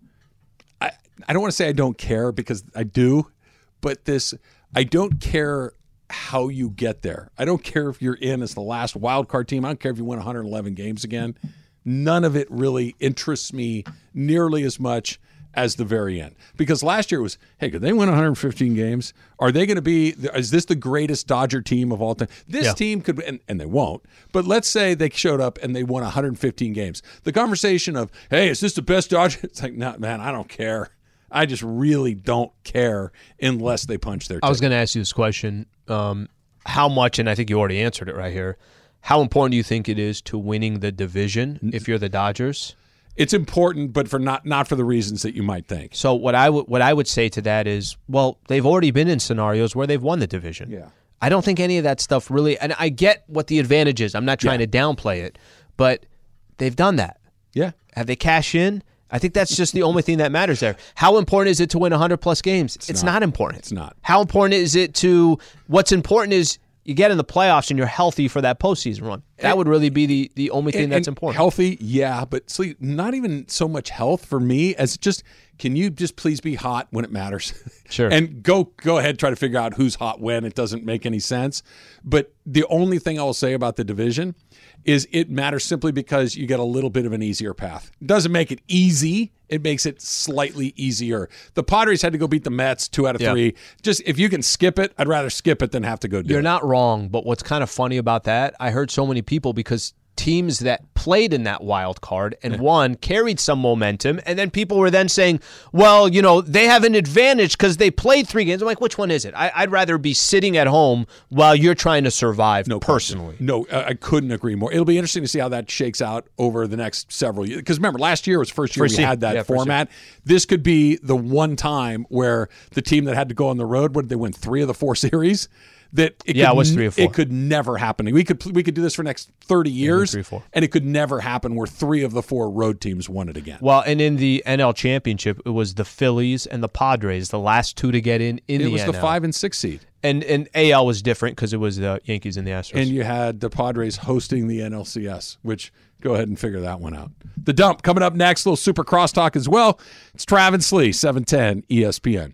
I don't want to say I don't care because I do, but this I don't care how you get there. I don't care if you're in as the last wild card team. I don't care if you win 111 games again. None of it really interests me nearly as much as the very end. Because last year was, hey, could they win 115 games? Are they going to be, is this the greatest Dodger team of all time? This yeah. team could, and, and they won't, but let's say they showed up and they won 115 games. The conversation of, hey, is this the best Dodger? It's like, no, man, I don't care. I just really don't care unless they punch their. I was going to ask you this question: um, How much? And I think you already answered it right here. How important do you think it is to winning the division if you're the Dodgers? It's important, but for not not for the reasons that you might think. So what I would what I would say to that is, well, they've already been in scenarios where they've won the division. Yeah. I don't think any of that stuff really, and I get what the advantage is. I'm not trying yeah. to downplay it, but they've done that. Yeah. Have they cash in? I think that's just the only thing that matters there. How important is it to win 100 plus games? It's, it's not. not. important. It's not. How important is it to what's important is you get in the playoffs and you're healthy for that postseason run. That and, would really be the, the only thing and, that's important. Healthy, yeah, but not even so much health for me as just can you just please be hot when it matters? Sure. and go go ahead try to figure out who's hot when. It doesn't make any sense. But the only thing I will say about the division is it matters simply because you get a little bit of an easier path. It doesn't make it easy. It makes it slightly easier. The Padres had to go beat the Mets two out of yeah. three. Just if you can skip it, I'd rather skip it than have to go do You're it. not wrong, but what's kind of funny about that, I heard so many people because teams that played in that wild card and won carried some momentum and then people were then saying well you know they have an advantage because they played three games. I'm like which one is it? I, would rather be sitting at home while you're trying to survive no personally. Question. no I couldn't agree more. It'll be interesting to see how that shakes out over the next several years because remember last year was first year first we year. had that yeah, format. This could be the one time where the team that had to go on the road what did they win three of the four series that it yeah, could, it was three or four. It could never happen. We could we could do this for the next thirty years, yeah, and it could never happen where three of the four road teams won it again. Well, and in the NL Championship, it was the Phillies and the Padres, the last two to get in. In it the was NL. the five and six seed. And and AL was different because it was the Yankees and the Astros. And you had the Padres hosting the NLCS, which go ahead and figure that one out. The dump coming up next, little super crosstalk as well. It's Travis Lee, 710 ESPN.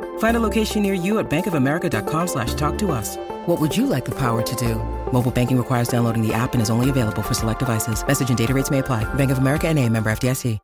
Find a location near you at bankofamerica.com slash talk to us. What would you like the power to do? Mobile banking requires downloading the app and is only available for select devices. Message and data rates may apply. Bank of America and a member FDIC.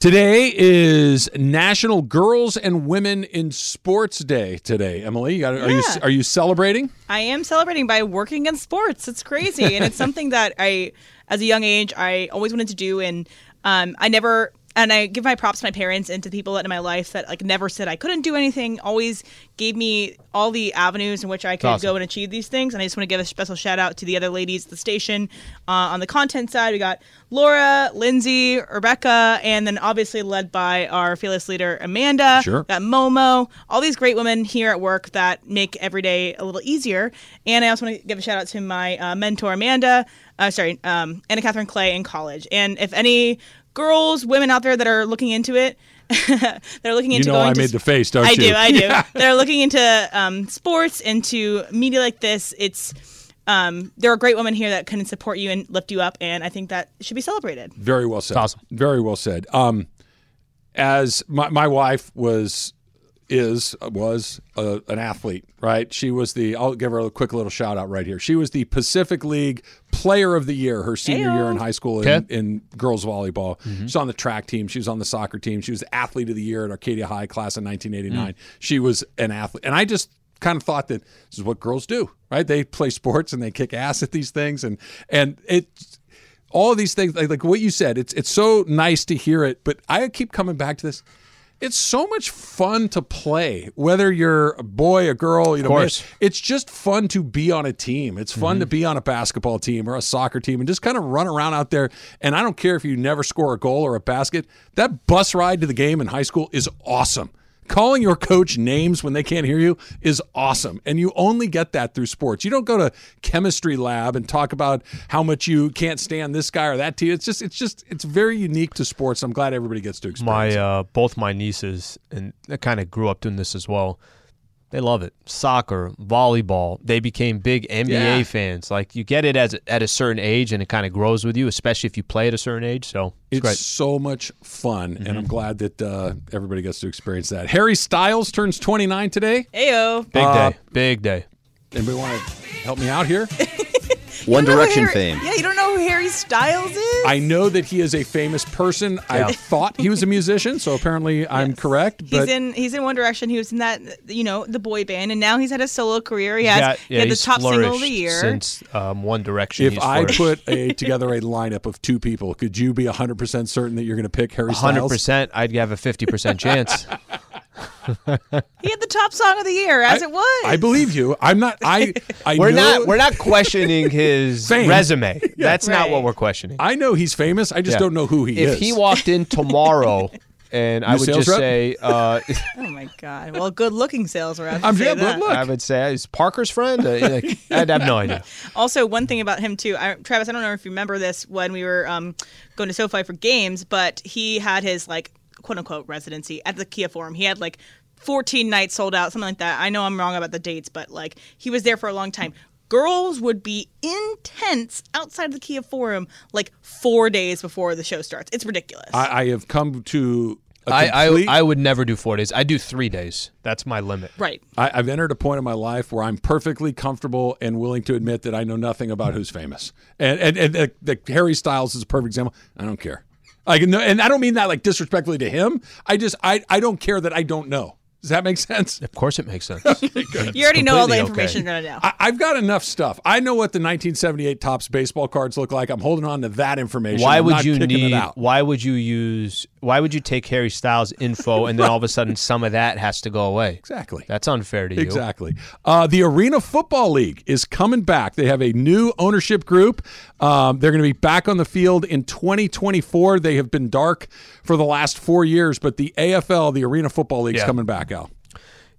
Today is National Girls and Women in Sports Day. Today, Emily, you got, are yeah. you are you celebrating? I am celebrating by working in sports. It's crazy, and it's something that I, as a young age, I always wanted to do, and um, I never and I give my props to my parents and to people in my life that like never said I couldn't do anything, always gave me all the avenues in which I could awesome. go and achieve these things. And I just want to give a special shout out to the other ladies at the station. Uh, on the content side, we got Laura, Lindsay, Rebecca, and then obviously led by our fearless leader Amanda. Sure. Got Momo, all these great women here at work that make every day a little easier. And I also want to give a shout out to my uh, mentor Amanda. Uh, sorry, um, Anna Catherine Clay in college. And if any girls, women out there that are looking into it. they're looking into you know going I to made the face, don't I you? do, I do. They're looking into um, sports, into media like this. It's um, there are great women here that can support you and lift you up, and I think that should be celebrated. Very well said. Awesome. Very well said. Um, as my, my wife was is was a, an athlete, right? She was the. I'll give her a quick little shout out right here. She was the Pacific League Player of the Year her senior Ayo. year in high school in, in girls volleyball. Mm-hmm. She's on the track team. She was on the soccer team. She was Athlete of the Year at Arcadia High class in 1989. Mm. She was an athlete, and I just kind of thought that this is what girls do, right? They play sports and they kick ass at these things, and and it all of these things like, like what you said. It's it's so nice to hear it, but I keep coming back to this it's so much fun to play, whether you're a boy, a girl, you know, it's just fun to be on a team. It's fun mm-hmm. to be on a basketball team or a soccer team and just kind of run around out there. And I don't care if you never score a goal or a basket, that bus ride to the game in high school is awesome. Calling your coach names when they can't hear you is awesome. And you only get that through sports. You don't go to chemistry lab and talk about how much you can't stand this guy or that team. It's just it's just it's very unique to sports. I'm glad everybody gets to experience my uh, both my nieces and they kind of grew up doing this as well. They love it. Soccer, volleyball. They became big NBA yeah. fans. Like you get it as at a certain age, and it kind of grows with you, especially if you play at a certain age. So it's, it's great. so much fun, mm-hmm. and I'm glad that uh, everybody gets to experience that. Harry Styles turns 29 today. Heyo, big uh, day, big day. Anybody want to help me out here? One Direction Harry, fame. Yeah, you don't know who Harry Styles is? I know that he is a famous person. Yeah. I thought he was a musician, so apparently yes. I'm correct. He's in he's in One Direction. He was in that you know the boy band, and now he's had a solo career. He has yeah, he had the top single of the year since um, One Direction. If I put a together a lineup of two people, could you be 100 percent certain that you're going to pick Harry Styles? 100 percent. I'd have a 50 percent chance. he had the top song of the year, as I, it was. I believe you. I'm not. I. I we're know, not. We're not questioning his resume. Yeah. That's right. not what we're questioning. I know he's famous. I just yeah. don't know who he if is. If he walked in tomorrow. And I would just rep? say, uh, "Oh my God! Well, good-looking sales rep." I'm sure. Good look. I would say he's Parker's friend. Uh, I'd have no idea. Also, one thing about him too, I, Travis. I don't know if you remember this when we were um, going to SoFi for games, but he had his like quote unquote residency at the Kia Forum. He had like 14 nights sold out, something like that. I know I'm wrong about the dates, but like he was there for a long time. Girls would be intense outside of the Kia Forum like four days before the show starts. It's ridiculous. I, I have come to a I, complete- I I would never do four days. I do three days. That's my limit. Right. I, I've entered a point in my life where I'm perfectly comfortable and willing to admit that I know nothing about who's famous. And and, and uh, the Harry Styles is a perfect example. I don't care. Can, and I don't mean that like disrespectfully to him. I just I I don't care that I don't know. Does that make sense? Of course, it makes sense. You already know all the information okay. you're gonna know. I, I've got enough stuff. I know what the 1978 Topps baseball cards look like. I'm holding on to that information. Why I'm would not you kicking it need? out. Why would you use? Why would you take Harry Styles info and then all of a sudden some of that has to go away? Exactly. That's unfair to you. Exactly. Uh, the Arena Football League is coming back. They have a new ownership group. Um, they're going to be back on the field in 2024. They have been dark for the last four years, but the AFL, the Arena Football League, is Yeah. coming back out.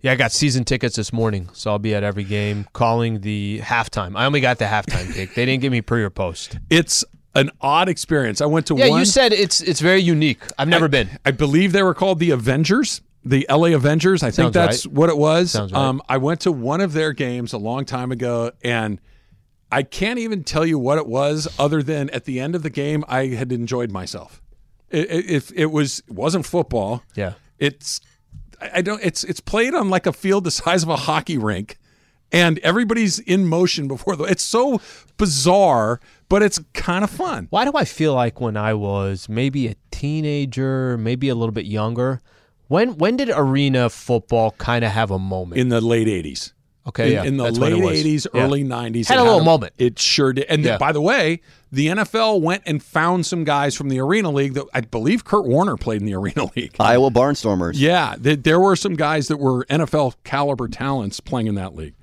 Yeah, I got season tickets this morning, so I'll be at every game calling the halftime. I only got the halftime gig. They didn't give me pre or post. It's an odd experience. I went to Yeah, one. you said it's it's very unique. I've never been. I believe they were called the Avengers, the LA Avengers. I think that's right. what it was. Sounds right. Um, I went to one of their games a long time ago, and I can't even tell you what it was, other than at the end of the game, I had enjoyed myself. It, it, if it was it wasn't football, Yeah. it's I I don't. It's it's played on like a field the size of a hockey rink, and everybody's in motion before the. It's so bizarre, but it's kind of fun. Why do I feel like when I was maybe a teenager, maybe a little bit younger, when when did arena football kind of have a moment? In the late '80s. Okay, in, yeah, in the that's when late it was. '80s, Yeah. early '90s, Had it a little moment. It sure did. And Yeah. by the way, the NFL went and found some guys from the Arena League that I believe Kurt Warner played in the Arena League. Iowa Barnstormers. Yeah, th- there were some guys that were NFL caliber talents playing in that league.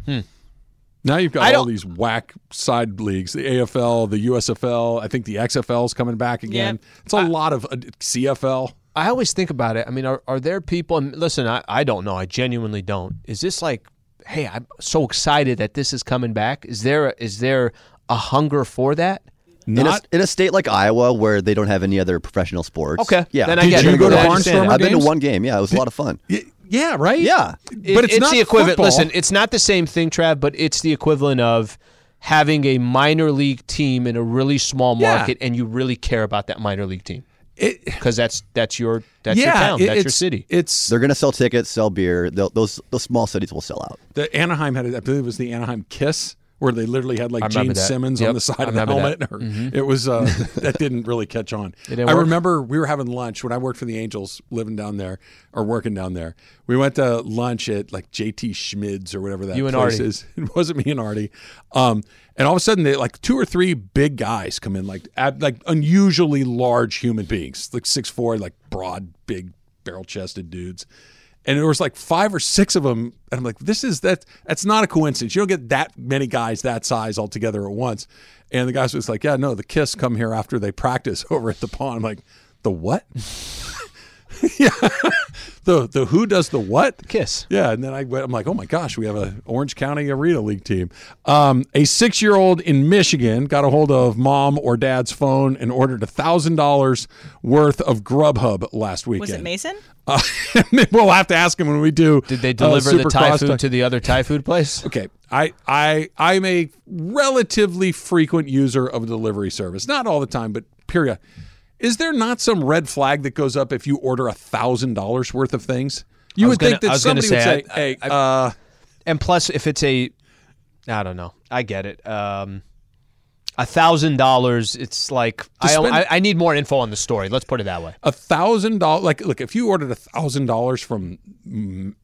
Now you've got Hmm. I all these whack side leagues: the AFL, the USFL. I think the XFL is coming back again. It's a lot of uh, CFL. I always think about it. I mean, are, are there people? And listen, I, I don't know. I genuinely don't. Is this like, hey, I'm so excited that this is coming back? Is there a, is there a hunger for that? In a, Not in a state like Iowa where they don't have any other professional sports. Okay, Yeah. then I Did get you go to I understand Barnstormer it. I've been to one game. Yeah, it was a lot of fun. Y- yeah, right. Yeah. but it's, it's not the equivalent. football. Listen, it's not the same thing, Trav, but it's the equivalent of having a minor league team in a really small Yeah. market, and you really care about that minor league team It- because that's that's your that's yeah, your town, it- that's your city. It's They're going to sell tickets, sell beer. They'll, those those small cities will sell out. The Anaheim had, I believe it was the Anaheim Kiss, where they literally had like Gene that. Simmons Yep, on the side of the that. Mm-hmm. helmet. It was uh, that didn't really catch on. I work? remember we were having lunch when I worked for the Angels, living down there or working down there. We went to lunch at like JT Schmid's or whatever that You and place Artie. is. It wasn't me and Artie. Um, and all of a sudden, they like two or three big guys come in, like ab- like unusually large human beings, like six four, like broad, big, barrel chested dudes. And there was like five or six of them, and I'm like, "This is that. That's not a coincidence. You don't get that many guys that size all together at once." And the guys was like, "Yeah, no, the Kiss come here after they practice over at the pond." I'm like, "The what?" yeah, the the who does the what? Kiss. Yeah, and then I went, I'm like, oh my gosh, we have a Orange County Arena League team. Um, a six year old in Michigan got a hold of mom or dad's phone and ordered a thousand dollars worth of Grubhub last weekend. Was it Mason? Uh, we'll have to ask him when we do. Did they uh, deliver the Thai food to the other Thai food place? Okay, I I I'm a relatively frequent user of a delivery service. Not all the time, but period. Is there not some red flag that goes up if you order a thousand dollars worth of things? You would think gonna- I that somebody would say, say, I- "Hey, uh, And plus, if it's a, I don't know, I get it. Um, a thousand dollars, it's like I, spend- I I need more info on the story. Let's put it that way. a thousand dollars like look if you ordered a thousand dollars from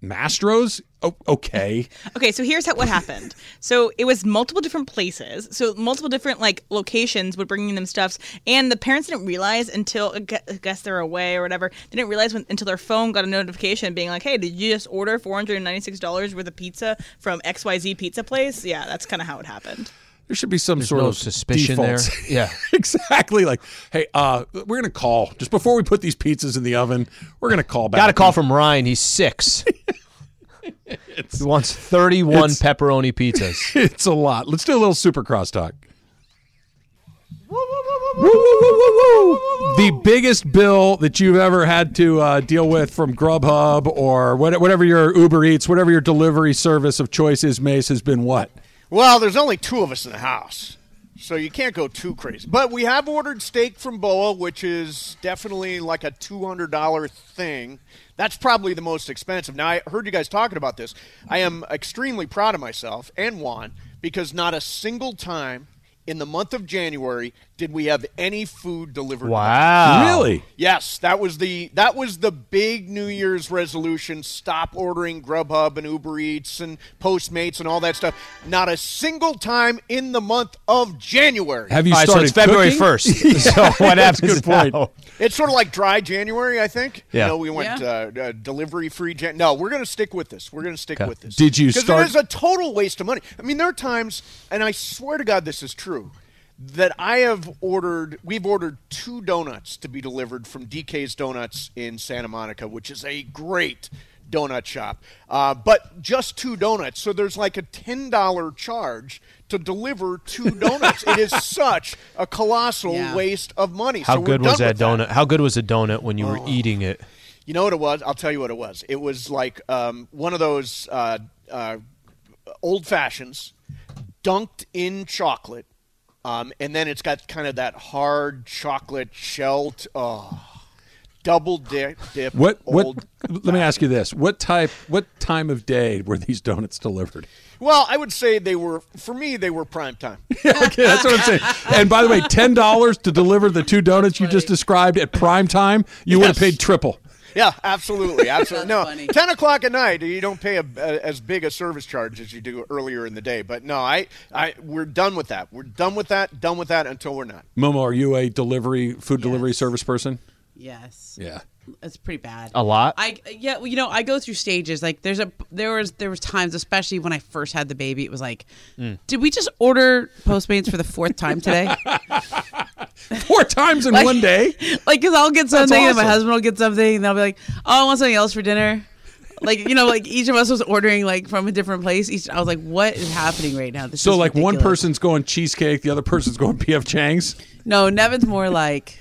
Mastro's o- okay Okay, so here's how, what happened. So it was multiple different places. So multiple different like locations would bring them stuffs, and the parents didn't realize until I I guess they're away or whatever. They didn't realize when, until their phone got a notification being like, "Hey, did you just order four hundred and ninety six dollars worth of pizza from X Y Z Pizza Place?" Yeah, that's kind of how it happened. There should be some There's sort no of suspicion defaults. there. Yeah. exactly like hey uh we're gonna call just before we put these pizzas in the oven we're gonna call back Got a call from Ryan. He's six. he wants thirty-one pepperoni pizzas. it's a lot let's do a little super crosstalk the biggest bill that you've ever had to uh, deal with from Grubhub or what- whatever your Uber Eats, whatever your delivery service of choice is, Mace, has been what? Well, there's only two of us in the house. So you can't go too crazy. But we have ordered steak from Boa, which is definitely like a $200 thing. That's probably the most expensive. Now, I heard you guys talking about this. I am extremely proud of myself and Juan because not a single time in the month of January did we have any food delivered. Wow. Really? Yes, that was the that was the big New Year's resolution. Stop ordering Grubhub and Uber Eats and Postmates and all that stuff. Not a single time in the month of January. Have you All right, so started it's February cooking? 1st. so what that's a happens good point. now? It's sort of like dry January, I think. Yeah. You know, we went uh, uh, delivery free. Jan- no, we're going to stick with this. We're going to stick Okay. with this. Did you Because start- it is a total waste of money. I mean, there are times, and I swear to God, this is true, that I have ordered. We've ordered two donuts to be delivered from DK's Donuts in Santa Monica, which is a great donut shop. Uh, but just two donuts, so there's like a ten dollar charge to deliver two donuts. it is such a colossal Yeah. waste of money. How So good was that with donut? How good was the donut when you were Oh. eating it? You know what it was? I'll tell you what it was. It was like um, one of those uh, uh, old fashions dunked in chocolate, um, and then it's got kind of that hard chocolate shell. T- oh, double dip. dip What? What? Let me ask you this: What type? What time of day were these donuts delivered? Well, I would say they were for me. They were prime time. okay, that's what I'm saying. And by the way, ten dollars to deliver the two donuts you just described at prime time, you would have paid triple. Yeah, absolutely, absolutely. no, funny. ten o'clock at night, you don't pay a, a, as big a service charge as you do earlier in the day. But no, I, I, we're done with that. We're done with that. Done with that until we're not. Momo, are you a delivery food delivery service person? Yes. Yeah. It's pretty bad. A lot? I yeah, well, you know, I go through stages. Like there's a there was there was times, especially when I first had the baby, it was like, mm. did we just order Postmates for the fourth time today? Four times in Like- one day. like, cause I'll get something and my husband will get something, and they'll be like, oh, I want something else for dinner. Like you know, like each of us was ordering like from a different place. Each I was like, what is happening right now? This So, like, one person's going cheesecake, the other person's going PF Chang's. No, Nevin's more like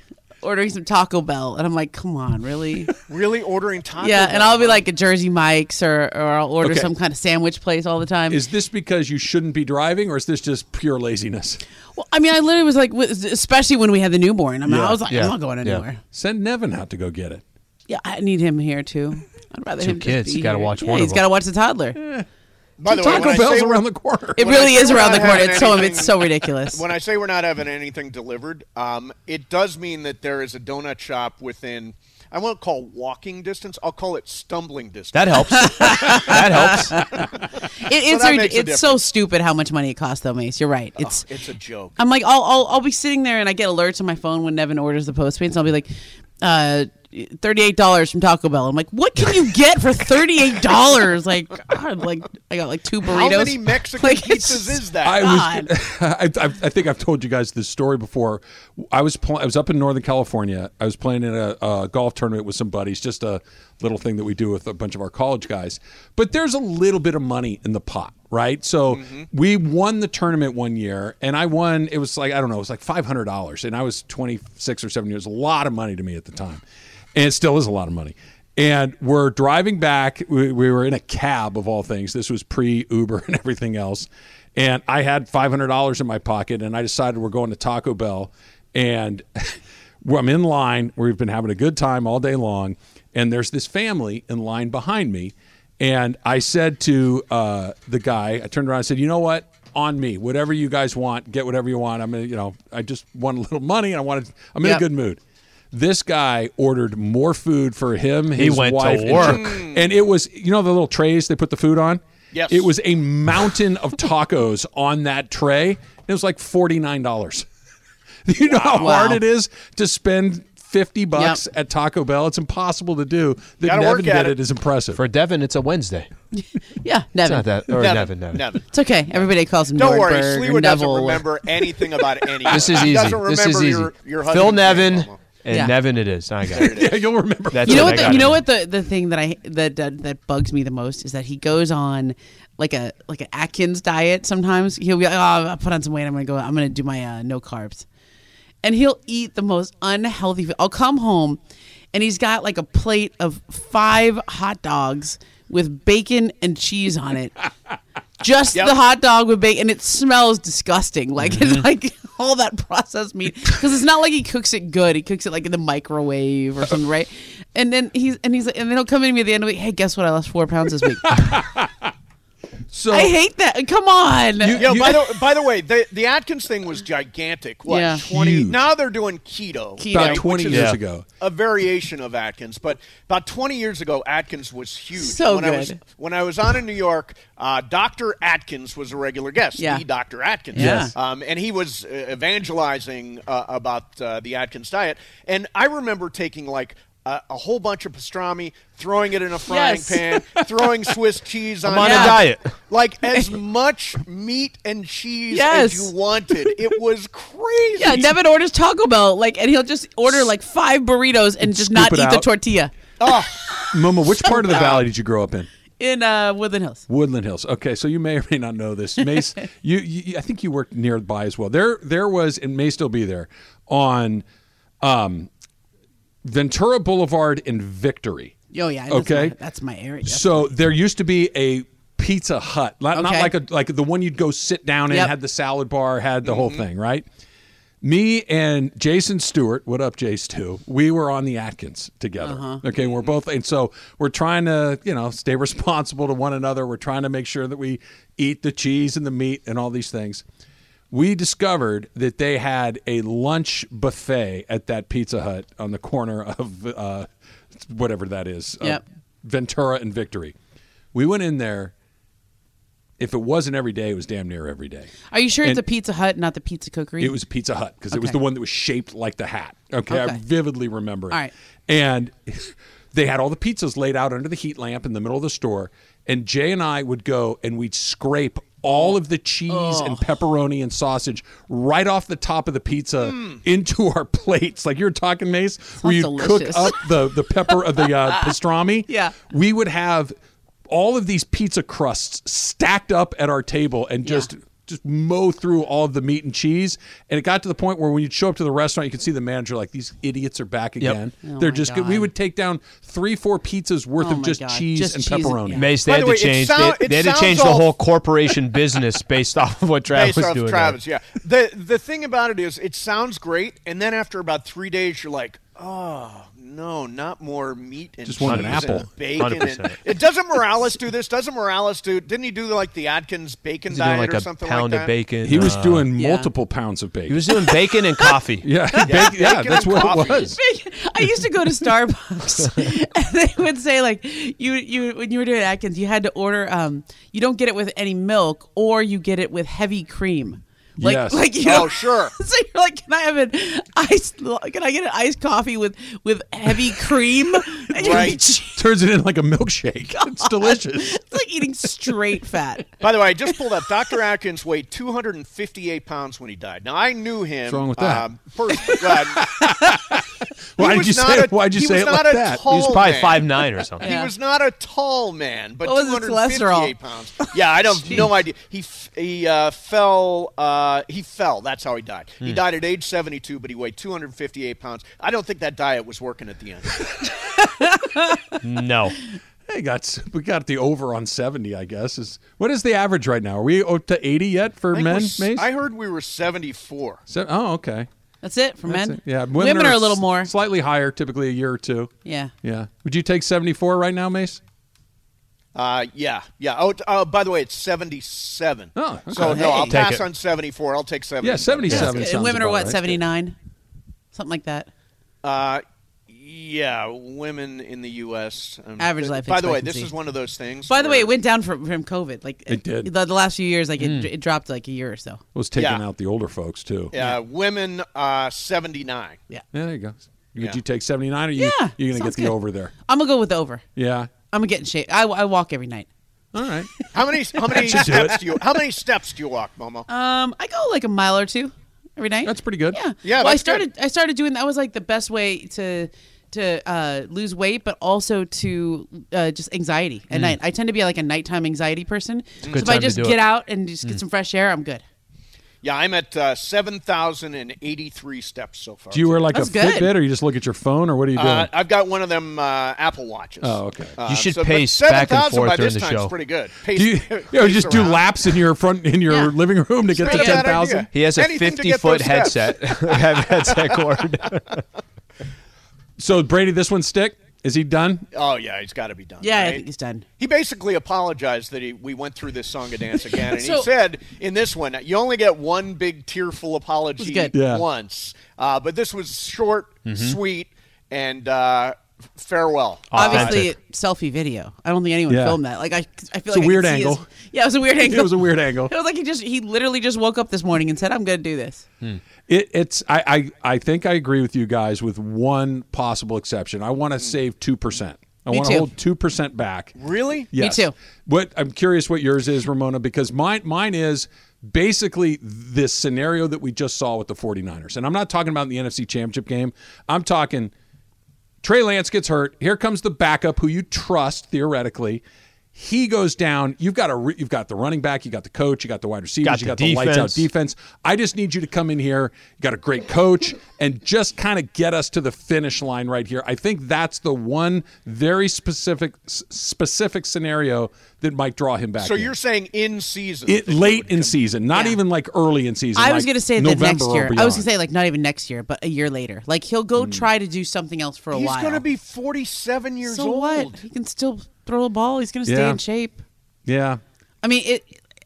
ordering some Taco Bell, and I'm like, come on, really? Really ordering tacos? yeah, and I'll be like a Jersey Mike's, or or I'll order Okay. some kind of sandwich place all the time. Is this because you shouldn't be driving, or is this just pure laziness? well, I mean, I literally was like, especially when we had the newborn. I mean, Yeah, I was like, yeah, I'm not going yeah. anywhere. Send Nevin out to go get it. Yeah, I need him here too. I'd rather Two him just kids, be you gotta watch Yeah, one He's got to watch the toddler. Eh. By the way, Taco when I Bell's around the corner. It really is around the corner. having It's so anything- it's so ridiculous. When I say we're not having anything delivered, um, it does mean that there is a donut shop within. I won't call walking distance. I'll call it stumbling distance. That helps. that helps. It, it's that rid- makes a it's so stupid how much money it costs, though, Mace. You're right. It's it's a joke. I'm like, I'll, I'll I'll be sitting there and I get alerts on my phone when Nevin orders the Postmates. And I'll be like, uh, thirty-eight dollars from Taco Bell. I'm like, what can you get for thirty-eight dollars? Like, God, like I got like two burritos. How many Mexican Like, pizzas is that? I God. was. I, I, I think I've told you guys this story before. I was pl- I was up in Northern California. I was playing in a, a golf tournament with some buddies. Just a little thing that we do with a bunch of our college guys. But there's a little bit of money in the pot, right? So mm-hmm. we won the tournament one year, and I won. It was like I don't know. It was like five hundred dollars, and I was twenty six or seven years. A lot of money to me at the time, and it still is a lot of money. And we're driving back. We, we were in a cab of all things. This was pre Uber and everything else. And I had five hundred dollars in my pocket, and I decided we're going to Taco Bell. And I'm in line. We've been having a good time all day long, and there's this family in line behind me. And I said to uh, the guy, I turned around and said, "You know what? On me. Whatever you guys want, get whatever you want. I'm, gonna, you know, I just want a little money, and I wanted. I'm in Yeah. a good mood." This guy ordered more food for him, his went to wife, and work. children. and it was you know the little trays they put the food on. Yes. it was a mountain of tacos on that tray. It was like forty nine dollars. you know how Wow. hard it is to spend fifty bucks at Taco Bell? It's impossible to do. That Gotta Nevin did it it. is impressive. For Devin, it's a Wednesday. yeah, It's Nevin. not that. Or Nevin, Nevin, Nevin. Nevin. It's okay. Everybody calls him Don't worry, Nordberg or Sleewa doesn't remember anything about anything. This is He easy. doesn't This is easy. Your, your Phil husband's Nevin name, Momo. And Yeah. Nevin it is. I got it. yeah, you'll remember. That's you know it, what? The, you know what the, the thing that I that, that that bugs me the most is that he goes on like a like an Atkins diet. Sometimes he'll be like, "Oh, I'll put on some weight. I'm gonna go. I'm gonna do my uh, no carbs," and he'll eat the most unhealthy. food. I'll come home, and he's got like a plate of five hot dogs with bacon and cheese on it. Just Yep. the hot dog with bacon, and it smells disgusting. Like Mm-hmm. it's like all that processed meat because it's not like he cooks it good. He cooks it like in the microwave or something, right? And then he's and he's and then he'll come in to me at the end of the week. Hey, guess what? I lost four pounds this week. So I hate that. Come on. Yo, by the by the way, the the Atkins thing was gigantic. What Yeah. twenty? Huge. Now they're doing keto. Keto. about 20 which years Yeah. ago. a variation of Atkins, but about 20 years ago, Atkins was huge. So when I was good. when I was on in New York, uh, Doctor Atkins was a regular guest. Yeah. the Doctor Atkins. Yes. um, and he was uh, evangelizing uh, about uh, the Atkins diet, and I remember taking like. A, a whole bunch of pastrami, throwing it in a frying Yes. pan, throwing Swiss cheese on I'm on it. a diet. Like as much meat and cheese Yes. as you wanted. It was crazy. Yeah, Devin orders Taco Bell, like, and he'll just order like five burritos and just Scoop not it eat the tortilla. Oh, Momo, which part of the valley did you grow up in? in uh, Woodland Hills. Woodland Hills. Okay, so you may or may not know this. Mace, you, you I think you worked nearby as well. There there was and may still be there on um, Ventura Boulevard in Victory. Oh yeah, that's Okay. my, that's my area. So there used to be a Pizza Hut, not, not like a like the one you'd go sit down in, Yep. had the salad bar, had the whole thing, right? Me and Jason Stewart, what up, Jace? Too. We were on the Atkins together. Uh-huh. Okay, we're both, and so we're trying to, you know, stay responsible to one another. We're trying to make sure that we eat the cheese and the meat and all these things. We discovered that they had a lunch buffet at that Pizza Hut on the corner of uh, whatever that is, uh, Ventura and Victory. We went in there. If it wasn't every day, it was damn near every day. Are you sure it's a Pizza Hut, not the Pizza Cookery? It was Pizza Hut because it was the one that was shaped like the hat. Okay, I vividly remember it. All right. And they had all the pizzas laid out under the heat lamp in the middle of the store. And Jay and I would go and we'd scrape all of the cheese and pepperoni and sausage right off the top of the pizza into our plates. Like you're talking, Mace, where you Sounds cook up the the pepper of the uh, pastrami. Yeah. we would have all of these pizza crusts stacked up at our table and just just mow through all of the meat and cheese. And it got to the point where when you'd show up to the restaurant, you could see the manager like these idiots are back again. Oh They're my just good. we would take down three, four pizzas worth Oh of just God. cheese Just and cheese and- pepperoni. yeah. Mace, they By had the to way, it change. sound- they, they had to change the whole corporation business based off of what Travis Based was doing. Travis, yeah. The the thing about it is, it sounds great, and then after about three days, you're like, oh no, not more meat and Just want an cheese and apple. bacon. And, 100%. it doesn't Morales do this? Doesn't Morales do? Didn't he do like the Atkins bacon He doing diet like or a something pound like of bacon. He was uh, doing Yeah. multiple pounds of bacon. He was doing bacon and coffee. yeah, bacon, yeah, bacon that's what coffee. it was. I used to go to Starbucks, and they would say like, you you when you were doing Atkins, you had to order. Um, you don't get it with any milk, or you get it with heavy cream. Like, Yes. like you know, Oh, sure. So you're like, can I have an ice? Can I get an iced coffee with with heavy cream? And Right. like, Turns it in like a milkshake. It's delicious. It's like eating straight fat. By the way, I just pulled up. Dr. Atkins weighed 258 pounds when he died. Now I knew him. What's wrong with that? Um, pers- uh, Why did you was not say? a- it? Why'd you say it like that? He was probably man. five nine or something. He was not a tall man, but What 258 cholesterol? pounds. Yeah, I don't no idea. He he uh, fell. Uh, he fell. That's how he died. Hmm. He died at age 72, but he weighed 258 pounds. I don't think that diet was working at the end. No. Hey, got we got the over on seventy. I guess is what is the average right now? Are we up to eighty yet for men? Mace? I heard we were 74. Se- oh, okay. That's it for That's men. it. Yeah, women, are, a little more. slightly higher, typically a year or two. Yeah. Yeah. Would you take seventy four right now, Mace? Uh, yeah, yeah. Oh, uh, by the way, it's 77. Oh, okay. So, no, I'll Hey. Take pass it. on 74. I'll take 77. Yeah, seventy That's sounds And women are about what right. seventy nine, something like that. Uh, yeah, women in the U.S. um, Average th- life By the way, this expectancy. is one of those things. By the way, where- it went down from from COVID. Like It did. The, the last few years, like it, it dropped like a year or so. Was taking Yeah. out the older folks too. uh, women uh, 79. Yeah. Yeah, there you go. Would Yeah. you take seventy nine, or you Yeah, you gonna get sounds the good. over there? I'm gonna go with the over. Yeah. I'm gonna get in shape. I, I walk every night. All right. How many how many should do steps it. do you how many steps do you walk, Momo? Um, I go like a mile or two every night. That's pretty good. Yeah. Yeah, Well, I that's good. started. I started doing that was like the best way to to uh, lose weight, but also to uh, just anxiety at night. I tend to be like a nighttime anxiety person. So good if I time to just do get it. out and just get some fresh air, I'm good. Yeah, I'm at uh, 7,083 steps so far. Do you wear like That's a good. Fitbit or you just look at your phone or what are you doing? Uh, I've got one of them uh, Apple Watches. Oh, okay. Uh, You should so, but pace back and 7,000 forth by during this the time show. is pretty good. Pace, do you, you know, pace just do laps in your front in your Yeah. living room to get to ten thousand? He has a Anything 50 foot headset. headset cord. So Brady, this one stick? Is he done? Oh yeah, he's got to be done. Yeah, I think he's done. He basically apologized that he, we went through this song and dance again, and he said in this one you only get one big tearful apology good. Yeah. once, uh, but this was short, Mm-hmm. sweet, and uh, f- farewell. Obviously, selfie video. I don't think anyone Yeah. filmed that. Like I, I feel It's a like I weird could see his- angle. yeah, it was a weird angle. It was a weird angle. It was like he just he literally just woke up this morning and said, "I'm going to do this." Hmm. It, it's I, I I think I agree with you guys with one possible exception. I want to save two percent. I Me want to too. hold two percent back. Really? Yes. too. What I'm curious what yours is, Ramona, because mine mine is basically this scenario that we just saw with the 49ers. And I'm not talking about in the NFC championship game. I'm talking Trey Lance gets hurt. Here comes the backup who you trust theoretically. He goes down. You've got a re- you've got the running back, you got the coach, you got the wide receivers, Got you the got the lights out defense. defense. I just need you to come in here. You got a great coach and just kind of get us to the finish line right here. I think that's the one very specific s- specific scenario that might draw him back. So in. you're saying in season? it late in come- season, not Yeah. even like early in season. I was like going to say that November next year. I was going to say like not even next year, but a year later. Like he'll go Hmm. try to do something else for a He's while. He's going to be 47 years so old. what? He can still throw a ball. He's going to stay Yeah. in shape. yeah. I mean, it.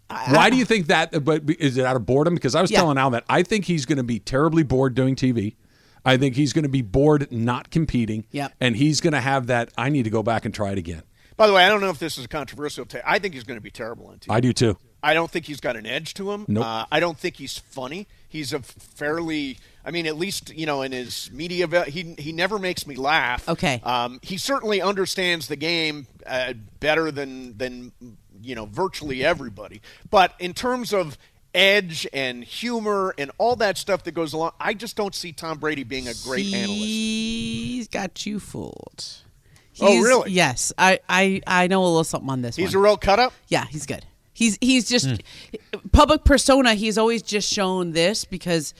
I- Why do you think that? But is it out of boredom? Because I was Yeah. telling Al that I think he's going to be terribly bored doing TV. I think he's going to be bored not competing. Yep. And he's going to have that. I need to go back and try it again. By the way, I don't know if this is a controversial take. I think he's going to be terrible on TV. I do too. I don't think he's got an edge to him. Nope. Uh, I don't think he's funny. He's a fairly, I mean, at least you know in his media, he he never makes me laugh. Okay. Um, he certainly understands the game uh, better than than you know virtually everybody. But in terms of edge and humor and all that stuff that goes along, I just don't see Tom Brady being a great analyst. He's got you fooled. Oh, He's- really? Yes, I, I I know a little something on this. He's one. a real cut up. Yeah, he's good. He's he's just Hmm. public persona. He's always just shown this because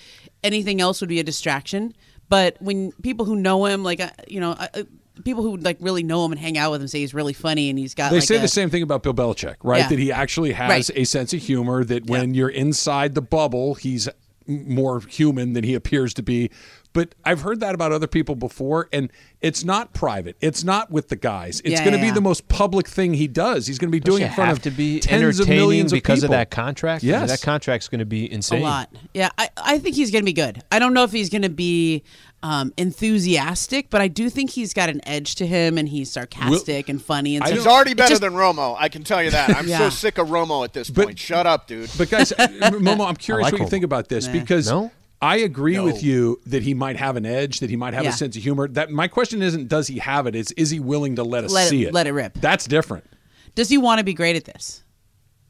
anything else would be a distraction. But when people who know him, like uh, you know, uh, uh, people who like really know him and hang out with him, say he's really funny and he's got. They like say a- the same thing about Bill Belichick, right? Yeah. That he actually has Right. a sense of humor. That when you're inside the bubble, he's more human than he appears to be. But I've heard that about other people before, and it's not private. It's not with the guys. It's Yeah, going to yeah, be the most public thing he does. He's going to be Does doing it it in front have of to be tens of entertaining millions of because of people. that contract? I mean, Yes. that contract's going to be insane. a lot. Yeah, I, I think he's going to be good. I don't know if he's going to be um, enthusiastic, but I do think he's got an edge to him, and he's sarcastic and funny. And so He's already better just- than Romo. I can tell you that. I'm so sick of Romo at this But- point. Shut up, dude. But guys, Momo, I'm curious like what you Homer. think about this Nah. because No? I agree No. with you that he might have an edge, that he might have Yeah. a sense of humor. That my question isn't does he have it? It's is he willing to let us Let it- see it? let it rip. That's different. does he want to be great at this?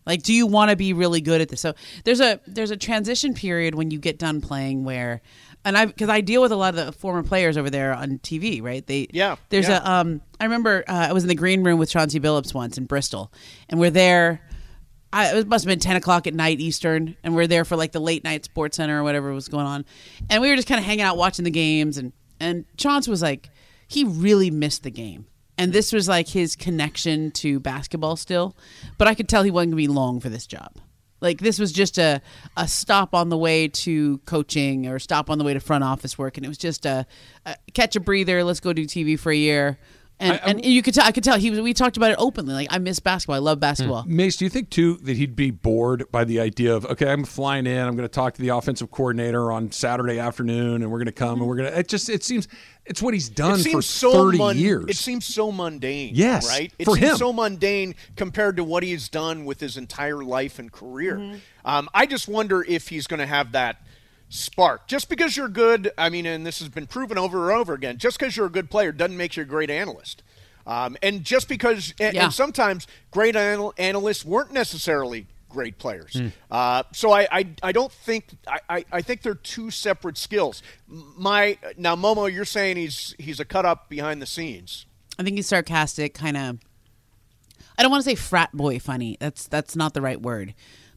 Like, do you want to be really good at this? So there's a there's a transition period when you get done playing where, and I because I deal with a lot of the former players over there on TV, right? They Yeah, There's yeah. a um. I remember uh, I was in the green room with Chauncey Billups once in Bristol, and we're there. I, it must have been ten o'clock at night Eastern, and we're there for like the late night SportsCenter or whatever was going on, and we were just kind of hanging out watching the games, and and Chauncey was like, he really missed the game, and this was like his connection to basketball still, but I could tell he wasn't gonna be long for this job. Like this was just a a stop on the way to coaching or stop on the way to front office work, and it was just a, a catch a breather. Let's go do TV for a year. And, and you could tell, I could tell he was. We talked about it openly. Like I miss basketball. I love basketball. Mace, do you think too that he'd be bored by the idea of okay, I'm flying in, I'm going to talk to the offensive coordinator on Saturday afternoon, and we're going to come and we're going to. It just it seems it's what he's done it for seems so thirty mun- years. It seems so mundane. Yes, right. It for seems him. so mundane compared to what he's done with his entire life and career. Mm-hmm. Um, I just wonder if he's going to have that spark. Just because you're good, I mean, and this has been proven over and over again. Just because you're a good player doesn't make you a great analyst. Um, and just because, and, Yeah. and sometimes great anal- analysts weren't necessarily great players. Hmm. Uh, so I, I, I don't think I, I, I think they're two separate skills. My now Momo, you're saying he's he's a cut up behind the scenes. I think he's sarcastic, kind of. I don't want to say frat boy funny. That's that's not the right word,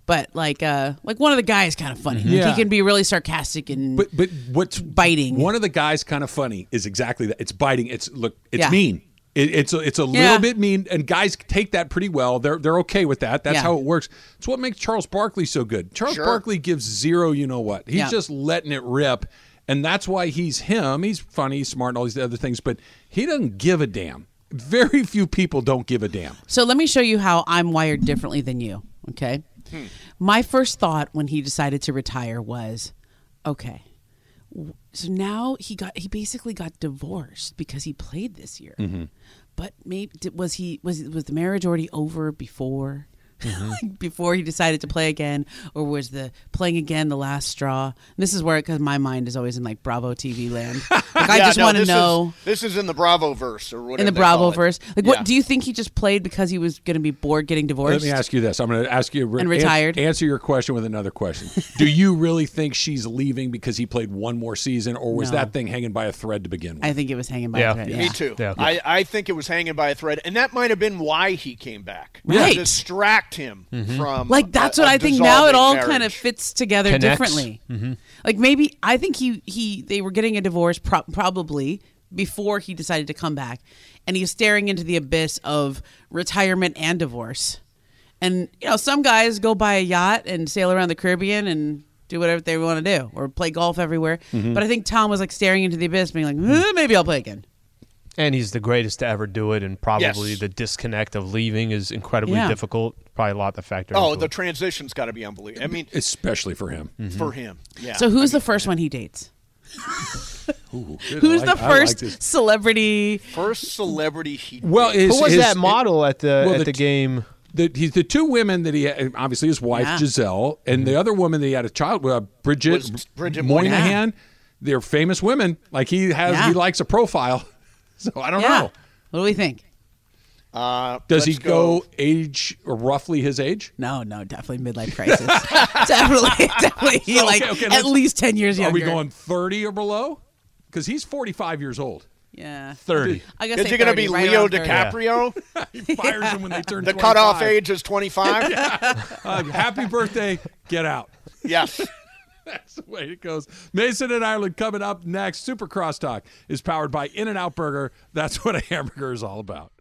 But like, uh, like one of the guys kind of funny. Like, Yeah. he can be really sarcastic and But but what's biting. One of the guys kind of funny is exactly that. It's biting. It's look. It's Yeah. mean. It, it's a, it's a Yeah. little bit mean, and guys take that pretty well. They're they're okay with that. That's Yeah. how it works. It's what makes Charles Barkley so good. Charles Sure. Barkley gives zero. You know what? He's Yeah. just letting it rip, and that's why he's him. He's funny, he's smart, and all these other things, but he doesn't give a damn. Very few people don't give a damn. So let me show you how I'm wired differently than you. Okay. My first thought when he decided to retire was, okay, so now he got he basically got divorced because he played this year. Mm-hmm. But maybe was he was was the marriage already over before? Mm-hmm. Like, before he decided to play again, or was the playing again the last straw? This is where, because my mind is always in like Bravo TV land. Like I Yeah, just no, want to this is- know this is in the Bravo verse or whatever. in the Bravo verse. Like, Yeah. what do you think he just played because he was going to be bored getting divorced? Let me ask you this. I'm going to ask you And ans- retired. answer your question with another question. Do you really think she's leaving because he played one more season, or was No. that thing hanging by a thread to begin with? I think it was hanging by Yeah. a thread. Yeah. Yeah. Me too. Yeah. I, I think it was hanging by a thread, and that might have been why he came back. Right. To distract him mm-hmm. from Like that's a- what a I think now it all marriage. kind of fits together Connects. differently. Mm-hmm. Like maybe I think he he they were getting a divorce pro- probably before he decided to come back, and he was staring into the abyss of retirement and divorce. And you know, some guys go buy a yacht and sail around the Caribbean and do whatever they want to do, or play golf everywhere. Mm-hmm. But I think Tom was like staring into the abyss, being like, "Eh, maybe I'll play again. And he's the greatest to ever do it, and probably Yes. the disconnect of leaving is incredibly Yeah. difficult. Probably a lot to factor. Oh, the it. transition's got to be unbelievable. I mean, Especially for him. for him. Yeah. So who's the first one he dates? Ooh, good. Who's I the like- I like first celebrity? first celebrity he? Well, dated. his- Who was his- that model at the well, at the the, t- game? the, he's the two women that he had, obviously his wife Yeah. Gisele and the other woman that he had a child with, uh, Bridget, Was Bridget Moynahan. Moynahan. They're famous women. Like he has, Yeah. he likes a profile. So I don't Yeah. know. What do we think? Uh, Does he let's go, age or roughly his age? No, no, definitely midlife crisis. definitely, definitely. He Okay, like okay, at least ten years Are younger. Are we going thirty or below? Because he's forty-five years old. Yeah, Thirty. I guess Is he going to be Leo DiCaprio? He fires them when they turn The 25. cutoff age is 25? Uh, happy birthday! Get out. Yes. That's the way it goes. Mason and Ireland coming up next. Super Crosstalk is powered by In-N-Out Burger. That's what a hamburger is all about.